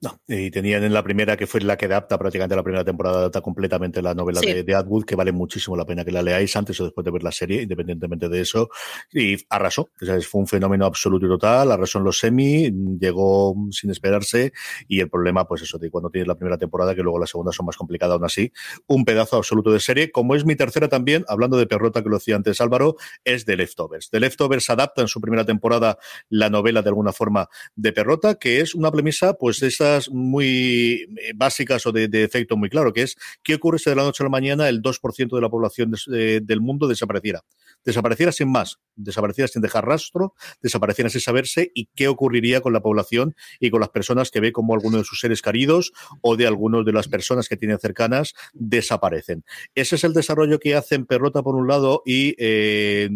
No, y tenían en la primera, que fue la que adapta prácticamente la primera temporada, adapta completamente la novela de, Atwood, que vale muchísimo la pena que la leáis antes o después de ver la serie, independientemente de eso. Y arrasó, fue un fenómeno absoluto y total, arrasó en los semi, llegó sin esperarse, y el problema, pues eso, de cuando tienes la primera temporada, que luego la segunda son más complicadas aún así, un pedazo absoluto de serie, como es mi tercera también, hablando de Perrota, que lo decía antes Álvaro, es The Leftovers. The Leftovers adapta en su primera temporada la novela de alguna forma de Perrota, que es una premisa pues esas muy eh, básicas o de, efecto muy claro, que es qué ocurre si de la noche a la mañana el 2% de la población del mundo desapareciera. Desapareciera sin más, desapareciera sin dejar rastro, desapareciera sin saberse y qué ocurriría con la población y con las personas que ve como alguno de sus seres queridos o de algunos de las personas que tienen cercanas desaparecen. Ese es el desarrollo que hacen Perrota por un lado y eh,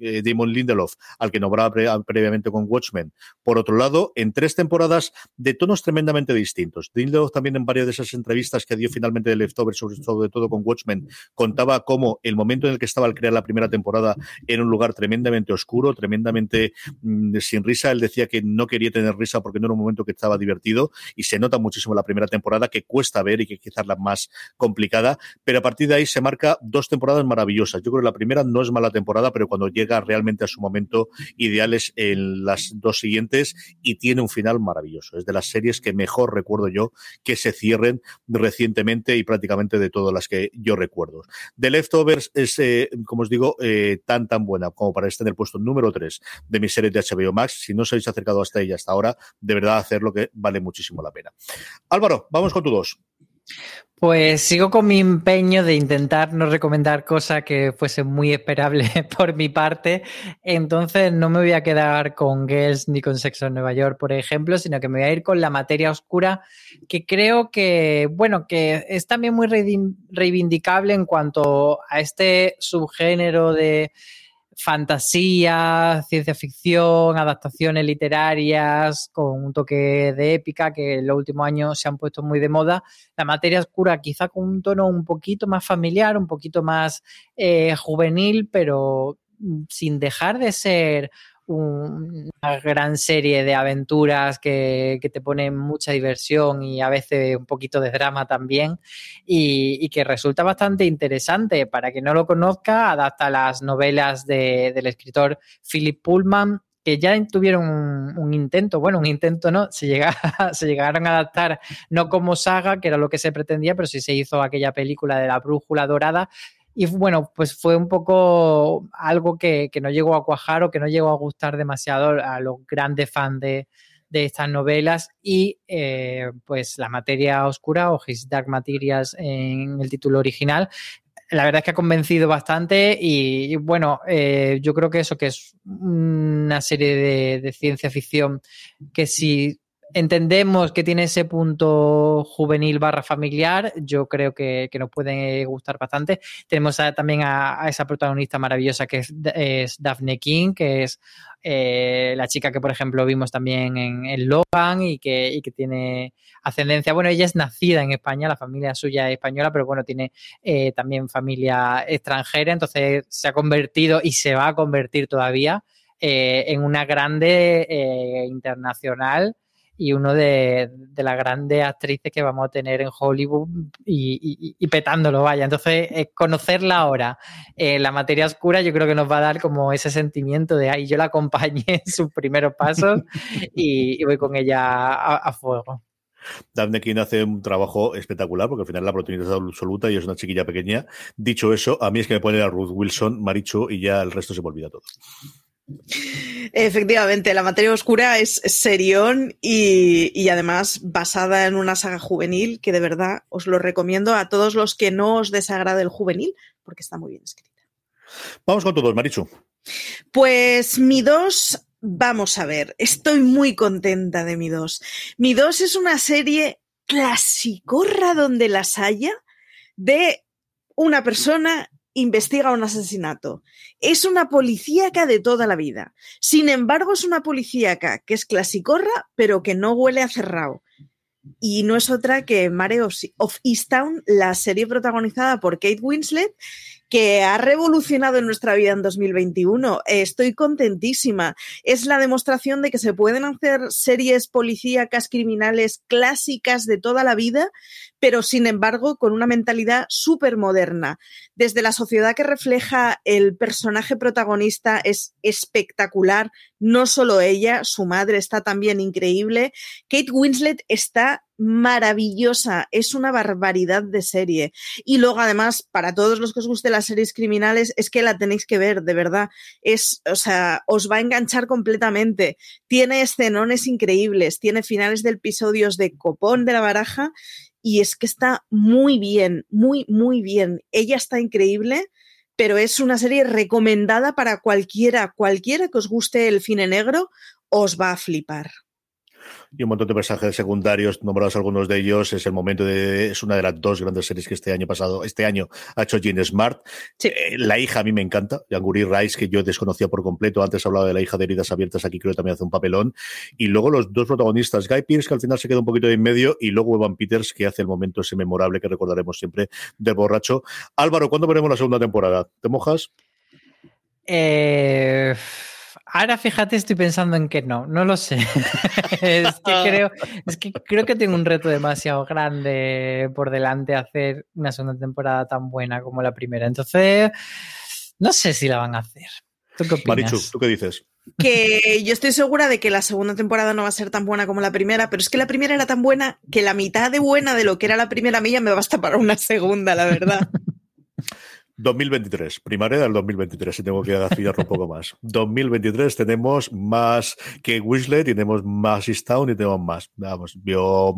eh, Damon Lindelof, al que nombraba previamente con Watchmen. Por otro lado, en tres temporadas de tonos tremendamente distintos. Lindelof también en varias de esas entrevistas que dio finalmente de Leftover, sobre, sobre todo con Watchmen, contaba cómo el momento en el que estaba al crear la primera temporada era un lugar tremendamente oscuro, tremendamente mm, sin risa. Él decía que no quería tener risa porque no era un momento que estaba divertido y se nota muchísimo la primera temporada que cuesta ver y que quizás la más complicada, pero a partir de ahí se marca dos temporadas maravillosas. Yo creo que la primera no es mala temporada, pero cuando llega realmente a su momento ideales en las dos siguientes y tiene un final maravilloso. Es de las series que mejor recuerdo yo que se cierren recientemente y prácticamente de todas las que yo recuerdo. The Leftovers es, eh, como os digo, eh, tan tan buena como para estar en el puesto número 3 de mis series de HBO Max. Si no os habéis acercado hasta ella hasta ahora, de verdad hacerlo que vale muchísimo la pena. Álvaro, vamos con tu dos. Pues sigo con mi empeño de intentar no recomendar cosas que fuesen muy esperables (laughs) por mi parte. Entonces no me voy a quedar con Girls ni con Sexo en Nueva York, por ejemplo, sino que me voy a ir con la materia oscura, que creo que, bueno, que es también muy reivindicable en cuanto a este subgénero de fantasía, ciencia ficción, adaptaciones literarias con un toque de épica que en los últimos años se han puesto muy de moda. La materia oscura quizá con un tono un poquito más familiar, un poquito más eh, juvenil, pero sin dejar de ser una gran serie de aventuras que, te ponen mucha diversión y a veces un poquito de drama también y, que resulta bastante interesante. Para quien no lo conozca, adapta las novelas del escritor Philip Pullman que ya tuvieron un, intento, bueno, un intento no, se, (laughs) se llegaron a adaptar no como saga, que era lo que se pretendía, pero sí se hizo aquella película de la brújula dorada, y bueno, pues fue un poco algo que, no llegó a cuajar o que no llegó a gustar demasiado a los grandes fans de, estas novelas y eh, pues la materia oscura o His Dark Materials en el título original. La verdad es que ha convencido bastante y, bueno, eh, yo creo que eso que es una serie de, de ciencia ficción que si entendemos que tiene ese punto juvenil barra familiar, yo creo que, nos puede gustar bastante. Tenemos también a, esa protagonista maravillosa que es, Daphne King, que es eh, la chica que, por ejemplo, vimos también en, Logan y que, tiene ascendencia. Bueno, ella es nacida en España, la familia suya es española, pero bueno, tiene eh, también familia extranjera, entonces se ha convertido y se va a convertir todavía eh, en una grande internacional y uno de, las grandes actrices que vamos a tener en Hollywood y, petándolo, vaya. Entonces, eh, conocerla ahora, eh, la materia oscura, yo creo que nos va a dar como ese sentimiento de, ay, yo la acompañé en sus primeros pasos (laughs) y, voy con ella a, fuego. Daphne King hace un trabajo espectacular porque al final la protagonista es absoluta y es una chiquilla pequeña. Dicho eso, a mí es que me pone a Ruth Wilson, Marichu y ya el resto se me olvida todo. Efectivamente, la materia oscura es serión y, además basada en una saga juvenil que de verdad os lo recomiendo a todos los que no os desagrade el juvenil porque está muy bien escrita. Vamos con todos, Marichu. Pues mi dos, vamos a ver, estoy muy contenta de mi dos. Mi dos es una serie clasicorra donde las haya de una persona investiga un asesinato. Es una policíaca de toda la vida. Sin embargo, es una policíaca que es clasicorra, pero que no huele a cerrado. Y no es otra que Mare of Easttown, la serie protagonizada por Kate Winslet que ha revolucionado en nuestra vida en 2021. Estoy contentísima. Es la demostración de que se pueden hacer series policíacas criminales clásicas de toda la vida, pero sin embargo con una mentalidad súper moderna. Desde la sociedad que refleja el personaje protagonista es espectacular. No solo ella, su madre está también increíble. Kate Winslet está maravillosa, es una barbaridad de serie. Y luego, además, para todos los que os guste las series criminales, es que la tenéis que ver, de verdad. Es, o sea, os va a enganchar completamente. Tiene escenones increíbles, tiene finales de episodios de copón de la baraja y es que está muy bien, muy, muy bien. Ella está increíble. Pero es una serie recomendada para cualquiera, cualquiera que os guste el cine negro, os va a flipar y un montón de personajes secundarios, nombrados algunos de ellos. Es el momento de, es una de las dos grandes series que este año pasado, este año ha hecho Gene Smart. Eh, la hija a mí me encanta, Yanguri Rice, que yo desconocía por completo. Antes hablaba de la hija de heridas abiertas, aquí creo que también hace un papelón. Y luego los dos protagonistas, Guy Pierce, que al final se queda un poquito en medio, y luego Evan Peters, que hace el momento ese memorable que recordaremos siempre del borracho. Álvaro, ¿cuándo veremos la segunda temporada? ¿Te mojas? Eh Ahora fíjate, estoy pensando en que no, no lo sé. (laughs) es, que creo, es que creo que tengo un reto demasiado grande por delante hacer una segunda temporada tan buena como la primera. Entonces, no sé si la van a hacer. ¿Tú qué opinas? Marichu, ¿tú qué dices? Que yo estoy segura de que la segunda temporada no va a ser tan buena como la primera, pero es que la primera era tan buena que la mitad de buena de lo que era la primera milla me basta para una segunda, la verdad. (laughs) 2023, primaria del 2023, si tengo que afilarlo un poco más. (laughs) 2023 tenemos más que Whistler, tenemos más Easttown y tenemos más. Vamos, yo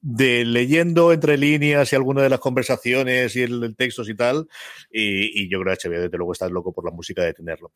de leyendo entre líneas y alguna de las conversaciones y el, textos y tal, y, yo creo que HBO desde luego está loco por la música de tenerlo.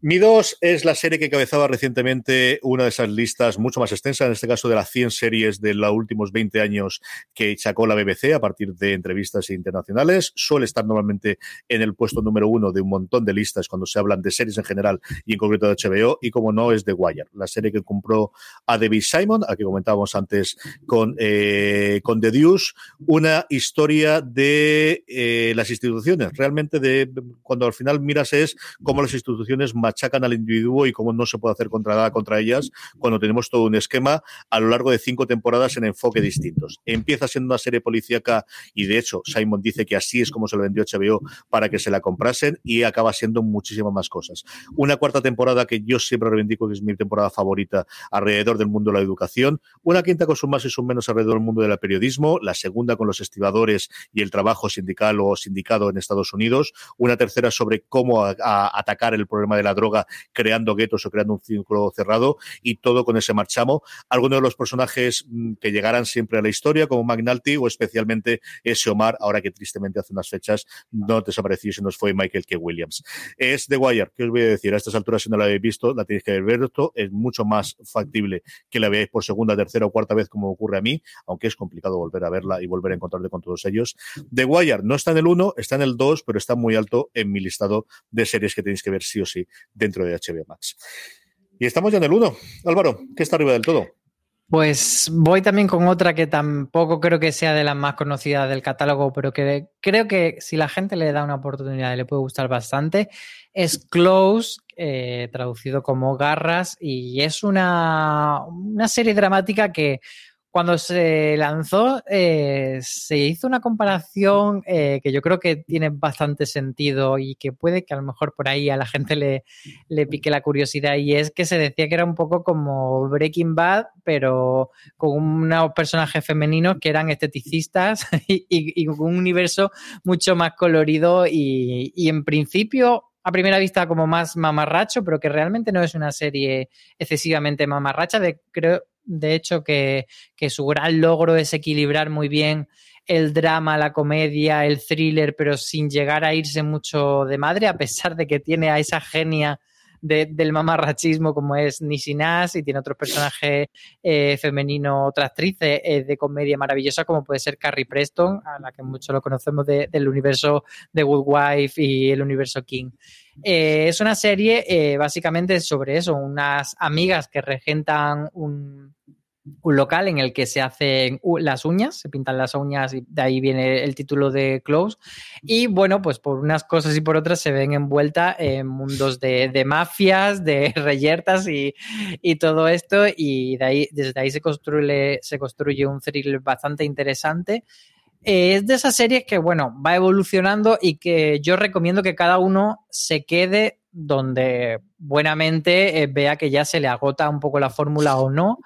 Mi 2 es la serie que cabezaba recientemente una de esas listas mucho más extensas, en este caso de las 100 series de los últimos 20 años que sacó la BBC a partir de entrevistas internacionales. Suele estar normalmente en el puesto número uno de un montón de listas cuando se hablan de series en general y en concreto de HBO, y como no es The Wire, la serie que compró a David Simon, a que comentábamos antes con, eh, con The Deuce, una historia de eh, las instituciones, realmente de cuando al final miras es cómo las instituciones machacan al individuo y cómo no se puede hacer contra contra ellas cuando tenemos todo un esquema a lo largo de cinco temporadas en enfoque distintos. Empieza siendo una serie policíaca y de hecho Simon dice que así es como se lo vendió HBO para que se la comprasen y acaba siendo muchísimas más cosas. Una cuarta temporada que yo siempre reivindico que es mi temporada favorita alrededor del mundo de la educación, una quinta con sus más y sus menos alrededor del mundo del periodismo, la segunda con los estibadores y el trabajo sindical o sindicado en Estados Unidos, una tercera sobre cómo atacar el problema de la droga creando guetos o creando un círculo cerrado y todo con ese marchamo. Algunos de los personajes mm, que llegarán siempre a la historia, como McNulty o especialmente ese Omar, ahora que tristemente hace unas fechas no te desapareció y se nos fue Michael K. Williams. Es The Wire, ¿qué os voy a decir? A estas alturas, si no la habéis visto, la tenéis que haber visto. Es mucho más factible que la veáis por segunda, tercera o cuarta vez, como ocurre a mí, aunque es complicado volver a verla y volver a encontrarte con todos ellos. The Wire no está en el 1, está en el 2, pero está muy alto en mi listado de series que tenéis que ver sí o sí dentro de HBO Max. Y estamos ya en el 1. Álvaro, ¿qué está arriba del todo? Pues voy también con otra que tampoco creo que sea de las más conocidas del catálogo, pero que creo que si la gente le da una oportunidad le puede gustar bastante. Es Close, eh, traducido como Garras, y es una, una serie dramática que cuando se lanzó, eh, se hizo una comparación eh, que yo creo que tiene bastante sentido y que puede que a lo mejor por ahí a la gente le, le, pique la curiosidad. Y es que se decía que era un poco como Breaking Bad, pero con unos personajes femeninos que eran esteticistas (laughs) y, y, y un universo mucho más colorido y, y en principio a primera vista como más mamarracho, pero que realmente no es una serie excesivamente mamarracha. De, creo, de hecho, que, que su gran logro es equilibrar muy bien el drama, la comedia, el thriller, pero sin llegar a irse mucho de madre, a pesar de que tiene a esa genia de, del mamarrachismo como es Nisi y tiene otros personajes eh, femeninos, otra actriz eh, de comedia maravillosa como puede ser Carrie Preston, a la que mucho lo conocemos de, del universo de Good Wife y el universo King. Eh, es una serie eh, básicamente sobre eso, unas amigas que regentan un, un local en el que se hacen las uñas, se pintan las uñas y de ahí viene el título de Close. Y bueno, pues por unas cosas y por otras se ven envueltas en mundos de, de mafias, de (laughs) reyertas y, y, todo esto. Y de ahí, desde ahí se construye, se construye un thriller bastante interesante. Es de esas series que, bueno, va evolucionando y que yo recomiendo que cada uno se quede donde buenamente eh, vea que ya se le agota un poco la fórmula o no.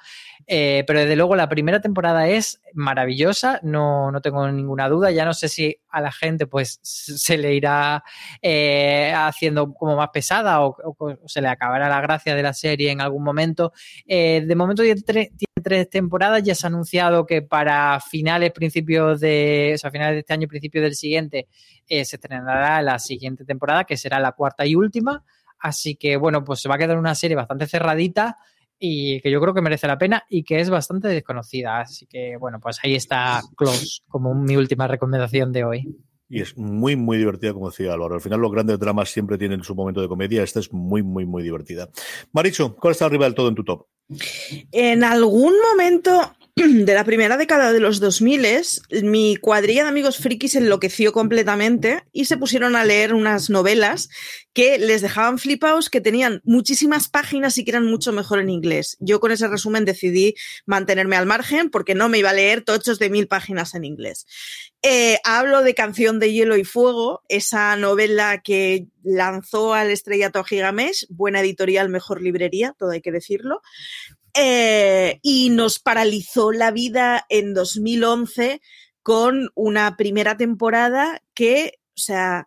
Eh, pero desde luego la primera temporada es maravillosa, no, no, tengo ninguna duda. Ya no sé si a la gente pues se le irá eh, haciendo como más pesada o, se le acabará la gracia de la serie en algún momento. Eh, de momento tiene tres, tiene tres, temporadas, ya se ha anunciado que para finales, principios de, o sea, finales de este año, principios del siguiente, se estrenará la siguiente temporada, que será la cuarta y última. Así que bueno, pues se va a quedar una serie bastante cerradita y que yo creo que merece la pena y que es bastante desconocida. Así que, bueno, pues ahí está Close como mi última recomendación de hoy. Y es muy, muy divertida, como decía Álvaro. Al final, los grandes dramas siempre tienen su momento de comedia. Esta es muy, muy, muy divertida. Maricho, ¿cuál está arriba del todo en tu top? En algún momento (clears throat) de la primera década de los 2000, mi cuadrilla de amigos frikis enloqueció completamente y se pusieron a leer unas novelas que les dejaban flipados, que tenían muchísimas páginas y que eran mucho mejor en inglés. Yo con ese resumen decidí mantenerme al margen porque no me iba a leer tochos de mil páginas en inglés. Eh, hablo de Canción de Hielo y Fuego, esa novela que lanzó al estrellato a Gigamesh, buena editorial, mejor librería, todo hay que decirlo. Eh, y nos paralizó la vida en 2011 con una primera temporada que, o sea,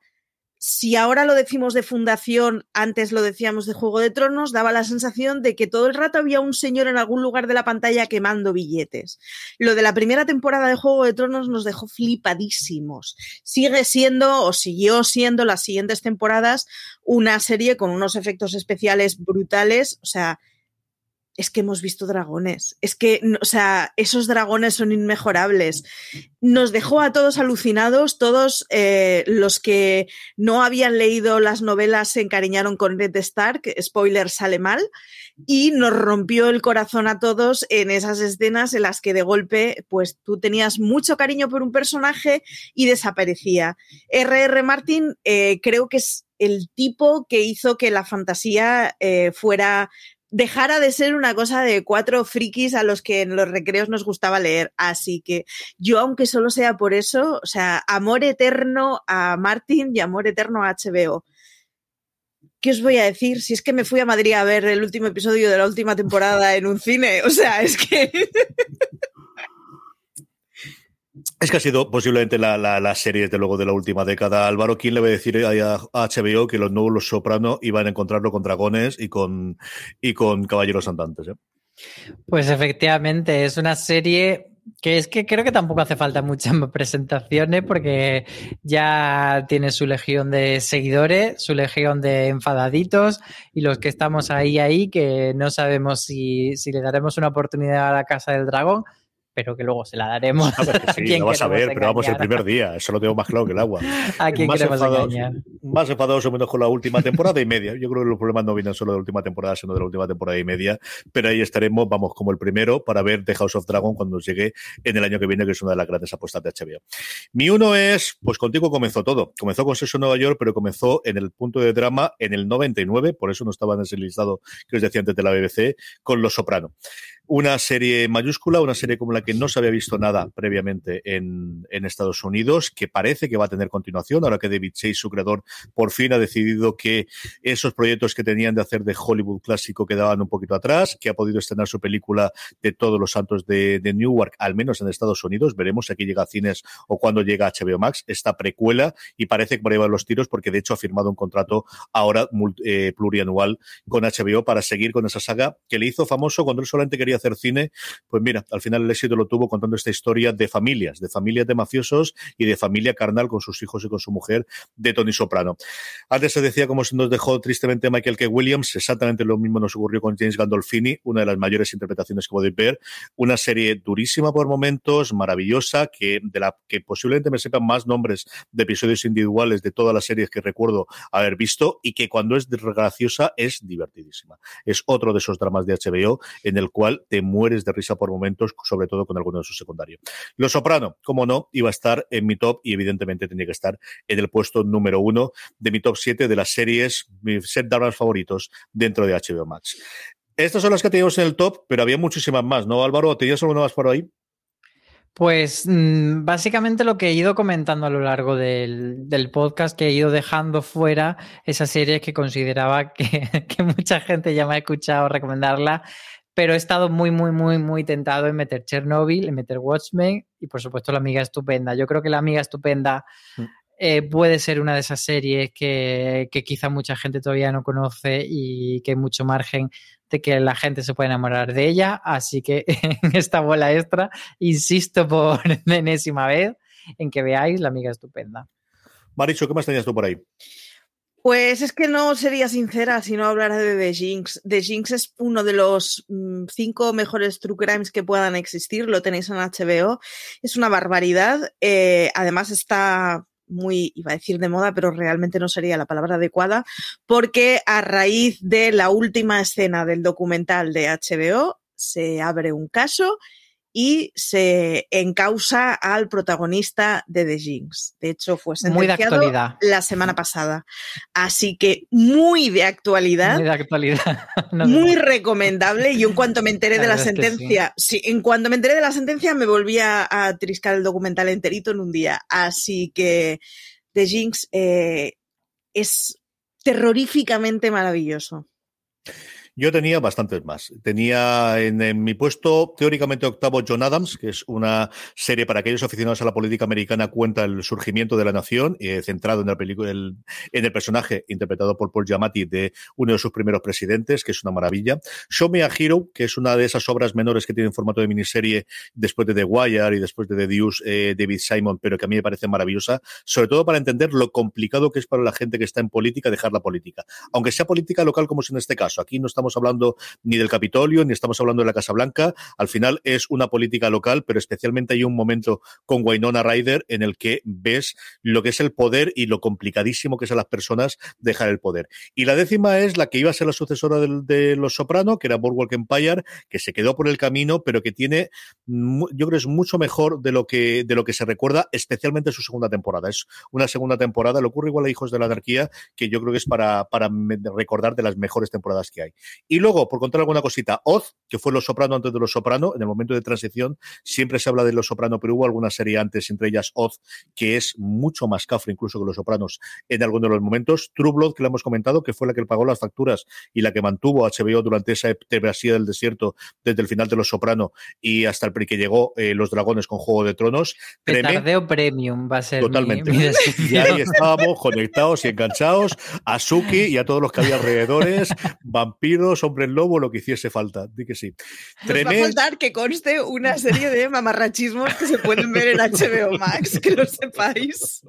si ahora lo decimos de Fundación, antes lo decíamos de Juego de Tronos, daba la sensación de que todo el rato había un señor en algún lugar de la pantalla quemando billetes. Lo de la primera temporada de Juego de Tronos nos dejó flipadísimos. Sigue siendo, o siguió siendo las siguientes temporadas, una serie con unos efectos especiales brutales, o sea, es que hemos visto dragones. Es que, o sea, esos dragones son inmejorables. Nos dejó a todos alucinados. Todos eh, los que no habían leído las novelas se encariñaron con Ned Stark. Spoiler sale mal. Y nos rompió el corazón a todos en esas escenas en las que de golpe, pues tú tenías mucho cariño por un personaje y desaparecía. R.R. Martin eh, creo que es el tipo que hizo que la fantasía eh, fuera dejara de ser una cosa de cuatro frikis a los que en los recreos nos gustaba leer. Así que yo, aunque solo sea por eso, o sea, amor eterno a Martin y amor eterno a HBO. ¿Qué os voy a decir? Si es que me fui a Madrid a ver el último episodio de la última temporada en un cine. O sea, es que. (laughs) Es que ha sido posiblemente la, la, la, serie, desde luego, de la última década. Álvaro, ¿quién le va a decir a, HBO que los nuevos Los Soprano iban a encontrarlo con dragones y con, y con caballeros andantes? ¿eh? Pues efectivamente, es una serie que es que creo que tampoco hace falta muchas presentaciones porque ya tiene su legión de seguidores, su legión de enfadaditos y los que estamos ahí, ahí, que no sabemos si, si le daremos una oportunidad a la Casa del Dragón pero que luego se la daremos. (laughs) A sí, lo vas a ver, pero vamos el primer día, eso lo tengo más claro que el agua. (laughs) ¿A quién más queremos enfadados, engañar? Más enfadados o menos con la última temporada y media. Yo creo que los problemas no vienen solo de la última temporada, sino de la última temporada y media, pero ahí estaremos, vamos, como el primero para ver The House of Dragon cuando nos llegue en el año que viene, que es una de las grandes apuestas de HBO. Mi uno es, pues contigo comenzó todo. Comenzó con Sexo Nueva York, pero comenzó en el punto de drama en el 99, por eso no estaba en ese listado que os decía antes de la BBC, con Los Soprano una serie mayúscula, una serie como la que no se había visto nada previamente en, en, Estados Unidos, que parece que va a tener continuación, ahora que David Chase, su creador, por fin ha decidido que esos proyectos que tenían de hacer de Hollywood clásico quedaban un poquito atrás, que ha podido estrenar su película de todos los santos de, de Newark, al menos en Estados Unidos. Veremos si aquí llega a cines o cuando llega a HBO Max, esta precuela, y parece que por ahí van los tiros, porque de hecho ha firmado un contrato ahora eh, plurianual con HBO para seguir con esa saga que le hizo famoso cuando él solamente quería hacer cine, pues mira, al final el éxito lo tuvo contando esta historia de familias, de familias de mafiosos y de familia carnal con sus hijos y con su mujer de Tony Soprano. Antes se decía cómo se nos dejó tristemente Michael K. Williams, exactamente lo mismo nos ocurrió con James Gandolfini, una de las mayores interpretaciones que podéis ver, una serie durísima por momentos, maravillosa, que de la que posiblemente me sepan más nombres de episodios individuales de todas las series que recuerdo haber visto y que cuando es graciosa es divertidísima. Es otro de esos dramas de HBO en el cual te mueres de risa por momentos, sobre todo con alguno de sus secundarios. Los Soprano, como no, iba a estar en mi top y evidentemente tenía que estar en el puesto número uno de mi top 7 de las series, mis set dramas favoritos dentro de HBO Max. Estas son las que teníamos en el top, pero había muchísimas más, ¿no, Álvaro? ¿Tenías alguna más por ahí? Pues mmm, básicamente lo que he ido comentando a lo largo del, del, podcast, que he ido dejando fuera esas series que consideraba que, (laughs) que, mucha gente ya me ha escuchado recomendarla, pero he estado muy, muy, muy, muy tentado en meter Chernobyl, en meter Watchmen y por supuesto La Amiga Estupenda. Yo creo que La Amiga Estupenda mm. eh, puede ser una de esas series que, que, quizá mucha gente todavía no conoce y que hay mucho margen de que la gente se pueda enamorar de ella. Así que (laughs) en esta bola extra, insisto por (laughs) enésima vez en que veáis La Amiga Estupenda. Maricho, ¿qué más tenías tú por ahí? Pues es que no sería sincera si no hablara de The Jinx. The Jinx es uno de los mmm, cinco mejores true crimes que puedan existir. Lo tenéis en HBO. Es una barbaridad. Eh, además está muy, iba a decir de moda, pero realmente no sería la palabra adecuada, porque a raíz de la última escena del documental de HBO se abre un caso y se encausa al protagonista de The Jinx. De hecho, fue sentenciado muy de la semana pasada. Así que muy de actualidad. Muy de actualidad. (laughs) No, muy recomendable. Yo en cuanto me enteré (laughs) la de la sentencia, sí. sí. en cuanto me enteré de la sentencia me volví a, a, triscar el documental enterito en un día. Así que The Jinx eh, es terroríficamente maravilloso. Yo tenía bastantes más. Tenía en, mi puesto, teóricamente octavo, John Adams, que es una serie para aquellos aficionados a la política americana, cuenta el surgimiento de la nación, eh, centrado en, la película, el, en el personaje interpretado por Paul Giamatti de uno de sus primeros presidentes, que es una maravilla. Show Me a Hero, que es una de esas obras menores que tiene en formato de miniserie después de The Wire y después de The Deuce, eh, David Simon, pero que a mí me parece maravillosa, sobre todo para entender lo complicado que es para la gente que está en política dejar la política. Aunque sea política local, como es en este caso. Aquí no estamos estamos hablando ni del Capitolio, ni estamos hablando de la Casa Blanca. Al final es una política local, pero especialmente hay un momento con Wynonna Ryder en el que ves lo que es el poder y lo complicadísimo que es a las personas dejar el poder. Y la décima es la que iba a ser la sucesora de, Los Soprano, que era Boardwalk Empire, que se quedó por el camino, pero que tiene, yo creo es mucho mejor de lo que, de lo que se recuerda, especialmente su segunda temporada. Es una segunda temporada, le ocurre igual a Hijos de la Anarquía, que yo creo que es para, para recordar de las mejores temporadas que hay. Y luego, por contar alguna cosita, Oz, que fue Los Soprano antes de Los Soprano, en el momento de transición, siempre se habla de Los Soprano, pero hubo alguna serie antes, entre ellas Oz, que es mucho más cafre incluso que Los Sopranos en algunos de los momentos. True Blood, que le hemos comentado, que fue la que pagó las facturas y la que mantuvo HBO durante esa travesía del desierto desde el final de Los Soprano y hasta el que llegó eh, Los Dragones con Juego de Tronos. Tardeo Premium va a ser Totalmente. Mi, mi y ahí estábamos conectados y enganchados a Suki y a todos los que había alrededores, (laughs) vampiros, hombres lobo, lo que hiciese falta. Di que sí. Va a faltar que conste una serie de mamarrachismos que se pueden ver en HBO Max, que lo sepáis.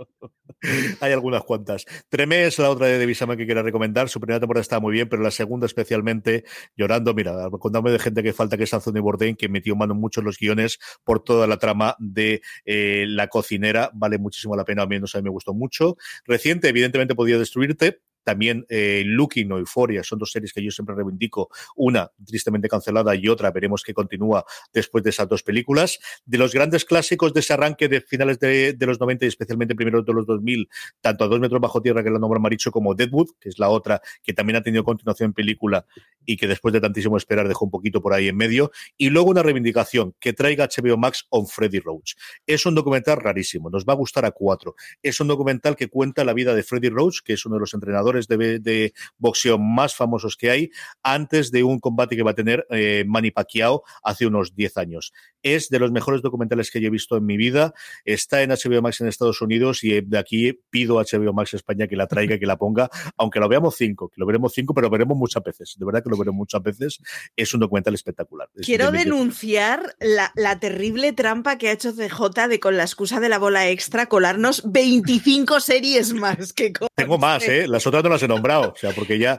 Hay algunas cuantas. Tremé es la otra de David que quiero recomendar. Su primera temporada está muy bien, pero la segunda especialmente llorando. Mira, contándome de gente que falta que es Anthony Bourdain, que metió mano mucho en los guiones por toda la trama de eh, la cocinera. Vale muchísimo la pena, a mí, no sé, me gustó mucho. Reciente, evidentemente, podía destruirte, también eh, Looking o Euphoria son dos series que yo siempre reivindico. Una tristemente cancelada y otra veremos que continúa después de esas dos películas. De los grandes clásicos de ese arranque de finales de, los 90 y especialmente primeros de los 2000, tanto a Dos metros bajo tierra, que la nombra Maricho, como Deadwood, que es la otra que también ha tenido continuación en película y que después de tantísimo esperar dejó un poquito por ahí en medio. Y luego una reivindicación que traiga HBO Max on Freddy Roach. Es un documental rarísimo, nos va a gustar a cuatro. Es un documental que cuenta la vida de Freddy Roach, que es uno de los entrenadores de, boxeo más famosos que hay antes de un combate que va a tener eh, Manny Pacquiao hace unos 10 años. Es de los mejores documentales que yo he visto en mi vida. Está en HBO Max en Estados Unidos y de aquí pido a HBO Max España que la traiga, que la ponga, (laughs) aunque lo veamos cinco, que lo veremos cinco, pero lo veremos muchas veces. De verdad que lo veremos muchas veces. Es un documental espectacular. Quiero denunciar la, la, terrible trampa que ha hecho CJ de con la excusa de la bola extra colarnos 25 (laughs) series más que Tengo más, ¿eh? Las otras no las he nombrado, o sea, porque ya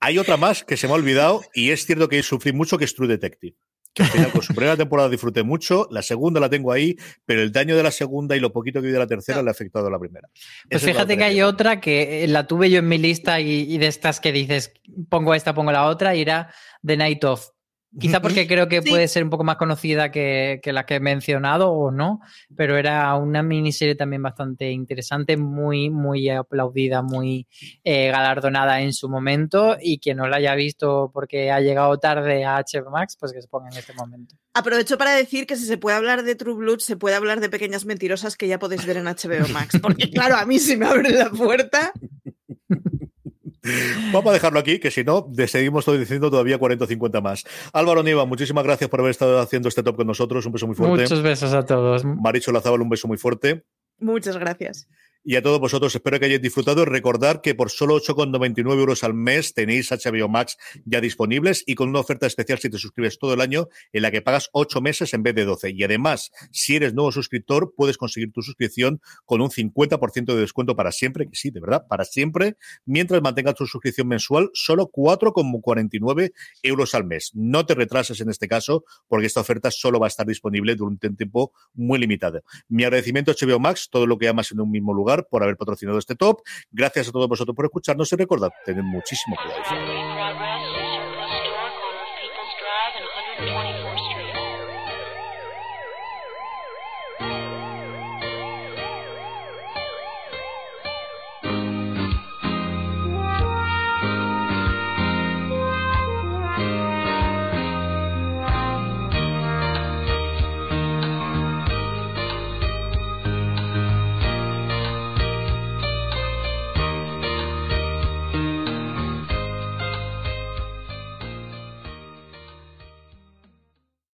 hay otra más que se me ha olvidado y es cierto que sufrí mucho que es True Detective. Que al final con su primera temporada disfruté mucho, la segunda la tengo ahí, pero el daño de la segunda y lo poquito que vi de la tercera le ha afectado a la primera. Pues fíjate que hay otra que eh, la tuve yo en mi lista y, y, de estas que dices, pongo esta, pongo la otra, y era The Night Of. Quizá porque creo que puede ser un poco más conocida que, que la que he mencionado o no, pero era una miniserie también bastante interesante, muy, muy aplaudida, muy eh, galardonada en su momento y quien no la haya visto porque ha llegado tarde a HBO Max, pues que se ponga en este momento. Aprovecho para decir que si se puede hablar de True Blood, se puede hablar de Pequeñas Mentirosas que ya podéis ver en HBO Max, porque (laughs) claro, a mí si me abren la puerta... Vamos a dejarlo aquí, que si no, seguimos diciendo todavía 40 o 50 más. Álvaro Niva, muchísimas gracias por haber estado haciendo este top con nosotros. Un beso muy fuerte. Muchos besos a todos. Maricho Lazábal, un beso muy fuerte. Muchas gracias. Y a todos vosotros espero que hayáis disfrutado. Recordar que por solo 8,99 euros al mes tenéis HBO Max ya disponibles y con una oferta especial si te suscribes todo el año en la que pagas 8 meses en vez de 12. Y además, si eres nuevo suscriptor, puedes conseguir tu suscripción con un 50% de descuento para siempre, que sí, de verdad, para siempre, mientras mantengas tu suscripción mensual, solo 4,49 euros al mes. No te retrases en este caso, porque esta oferta solo va a estar disponible durante un tiempo muy limitado. Mi agradecimiento a HBO Max, todo lo que amas en un mismo por haber patrocinado este top. Gracias a todos vosotros por escucharnos y recordad, tened muchísimo cuidado.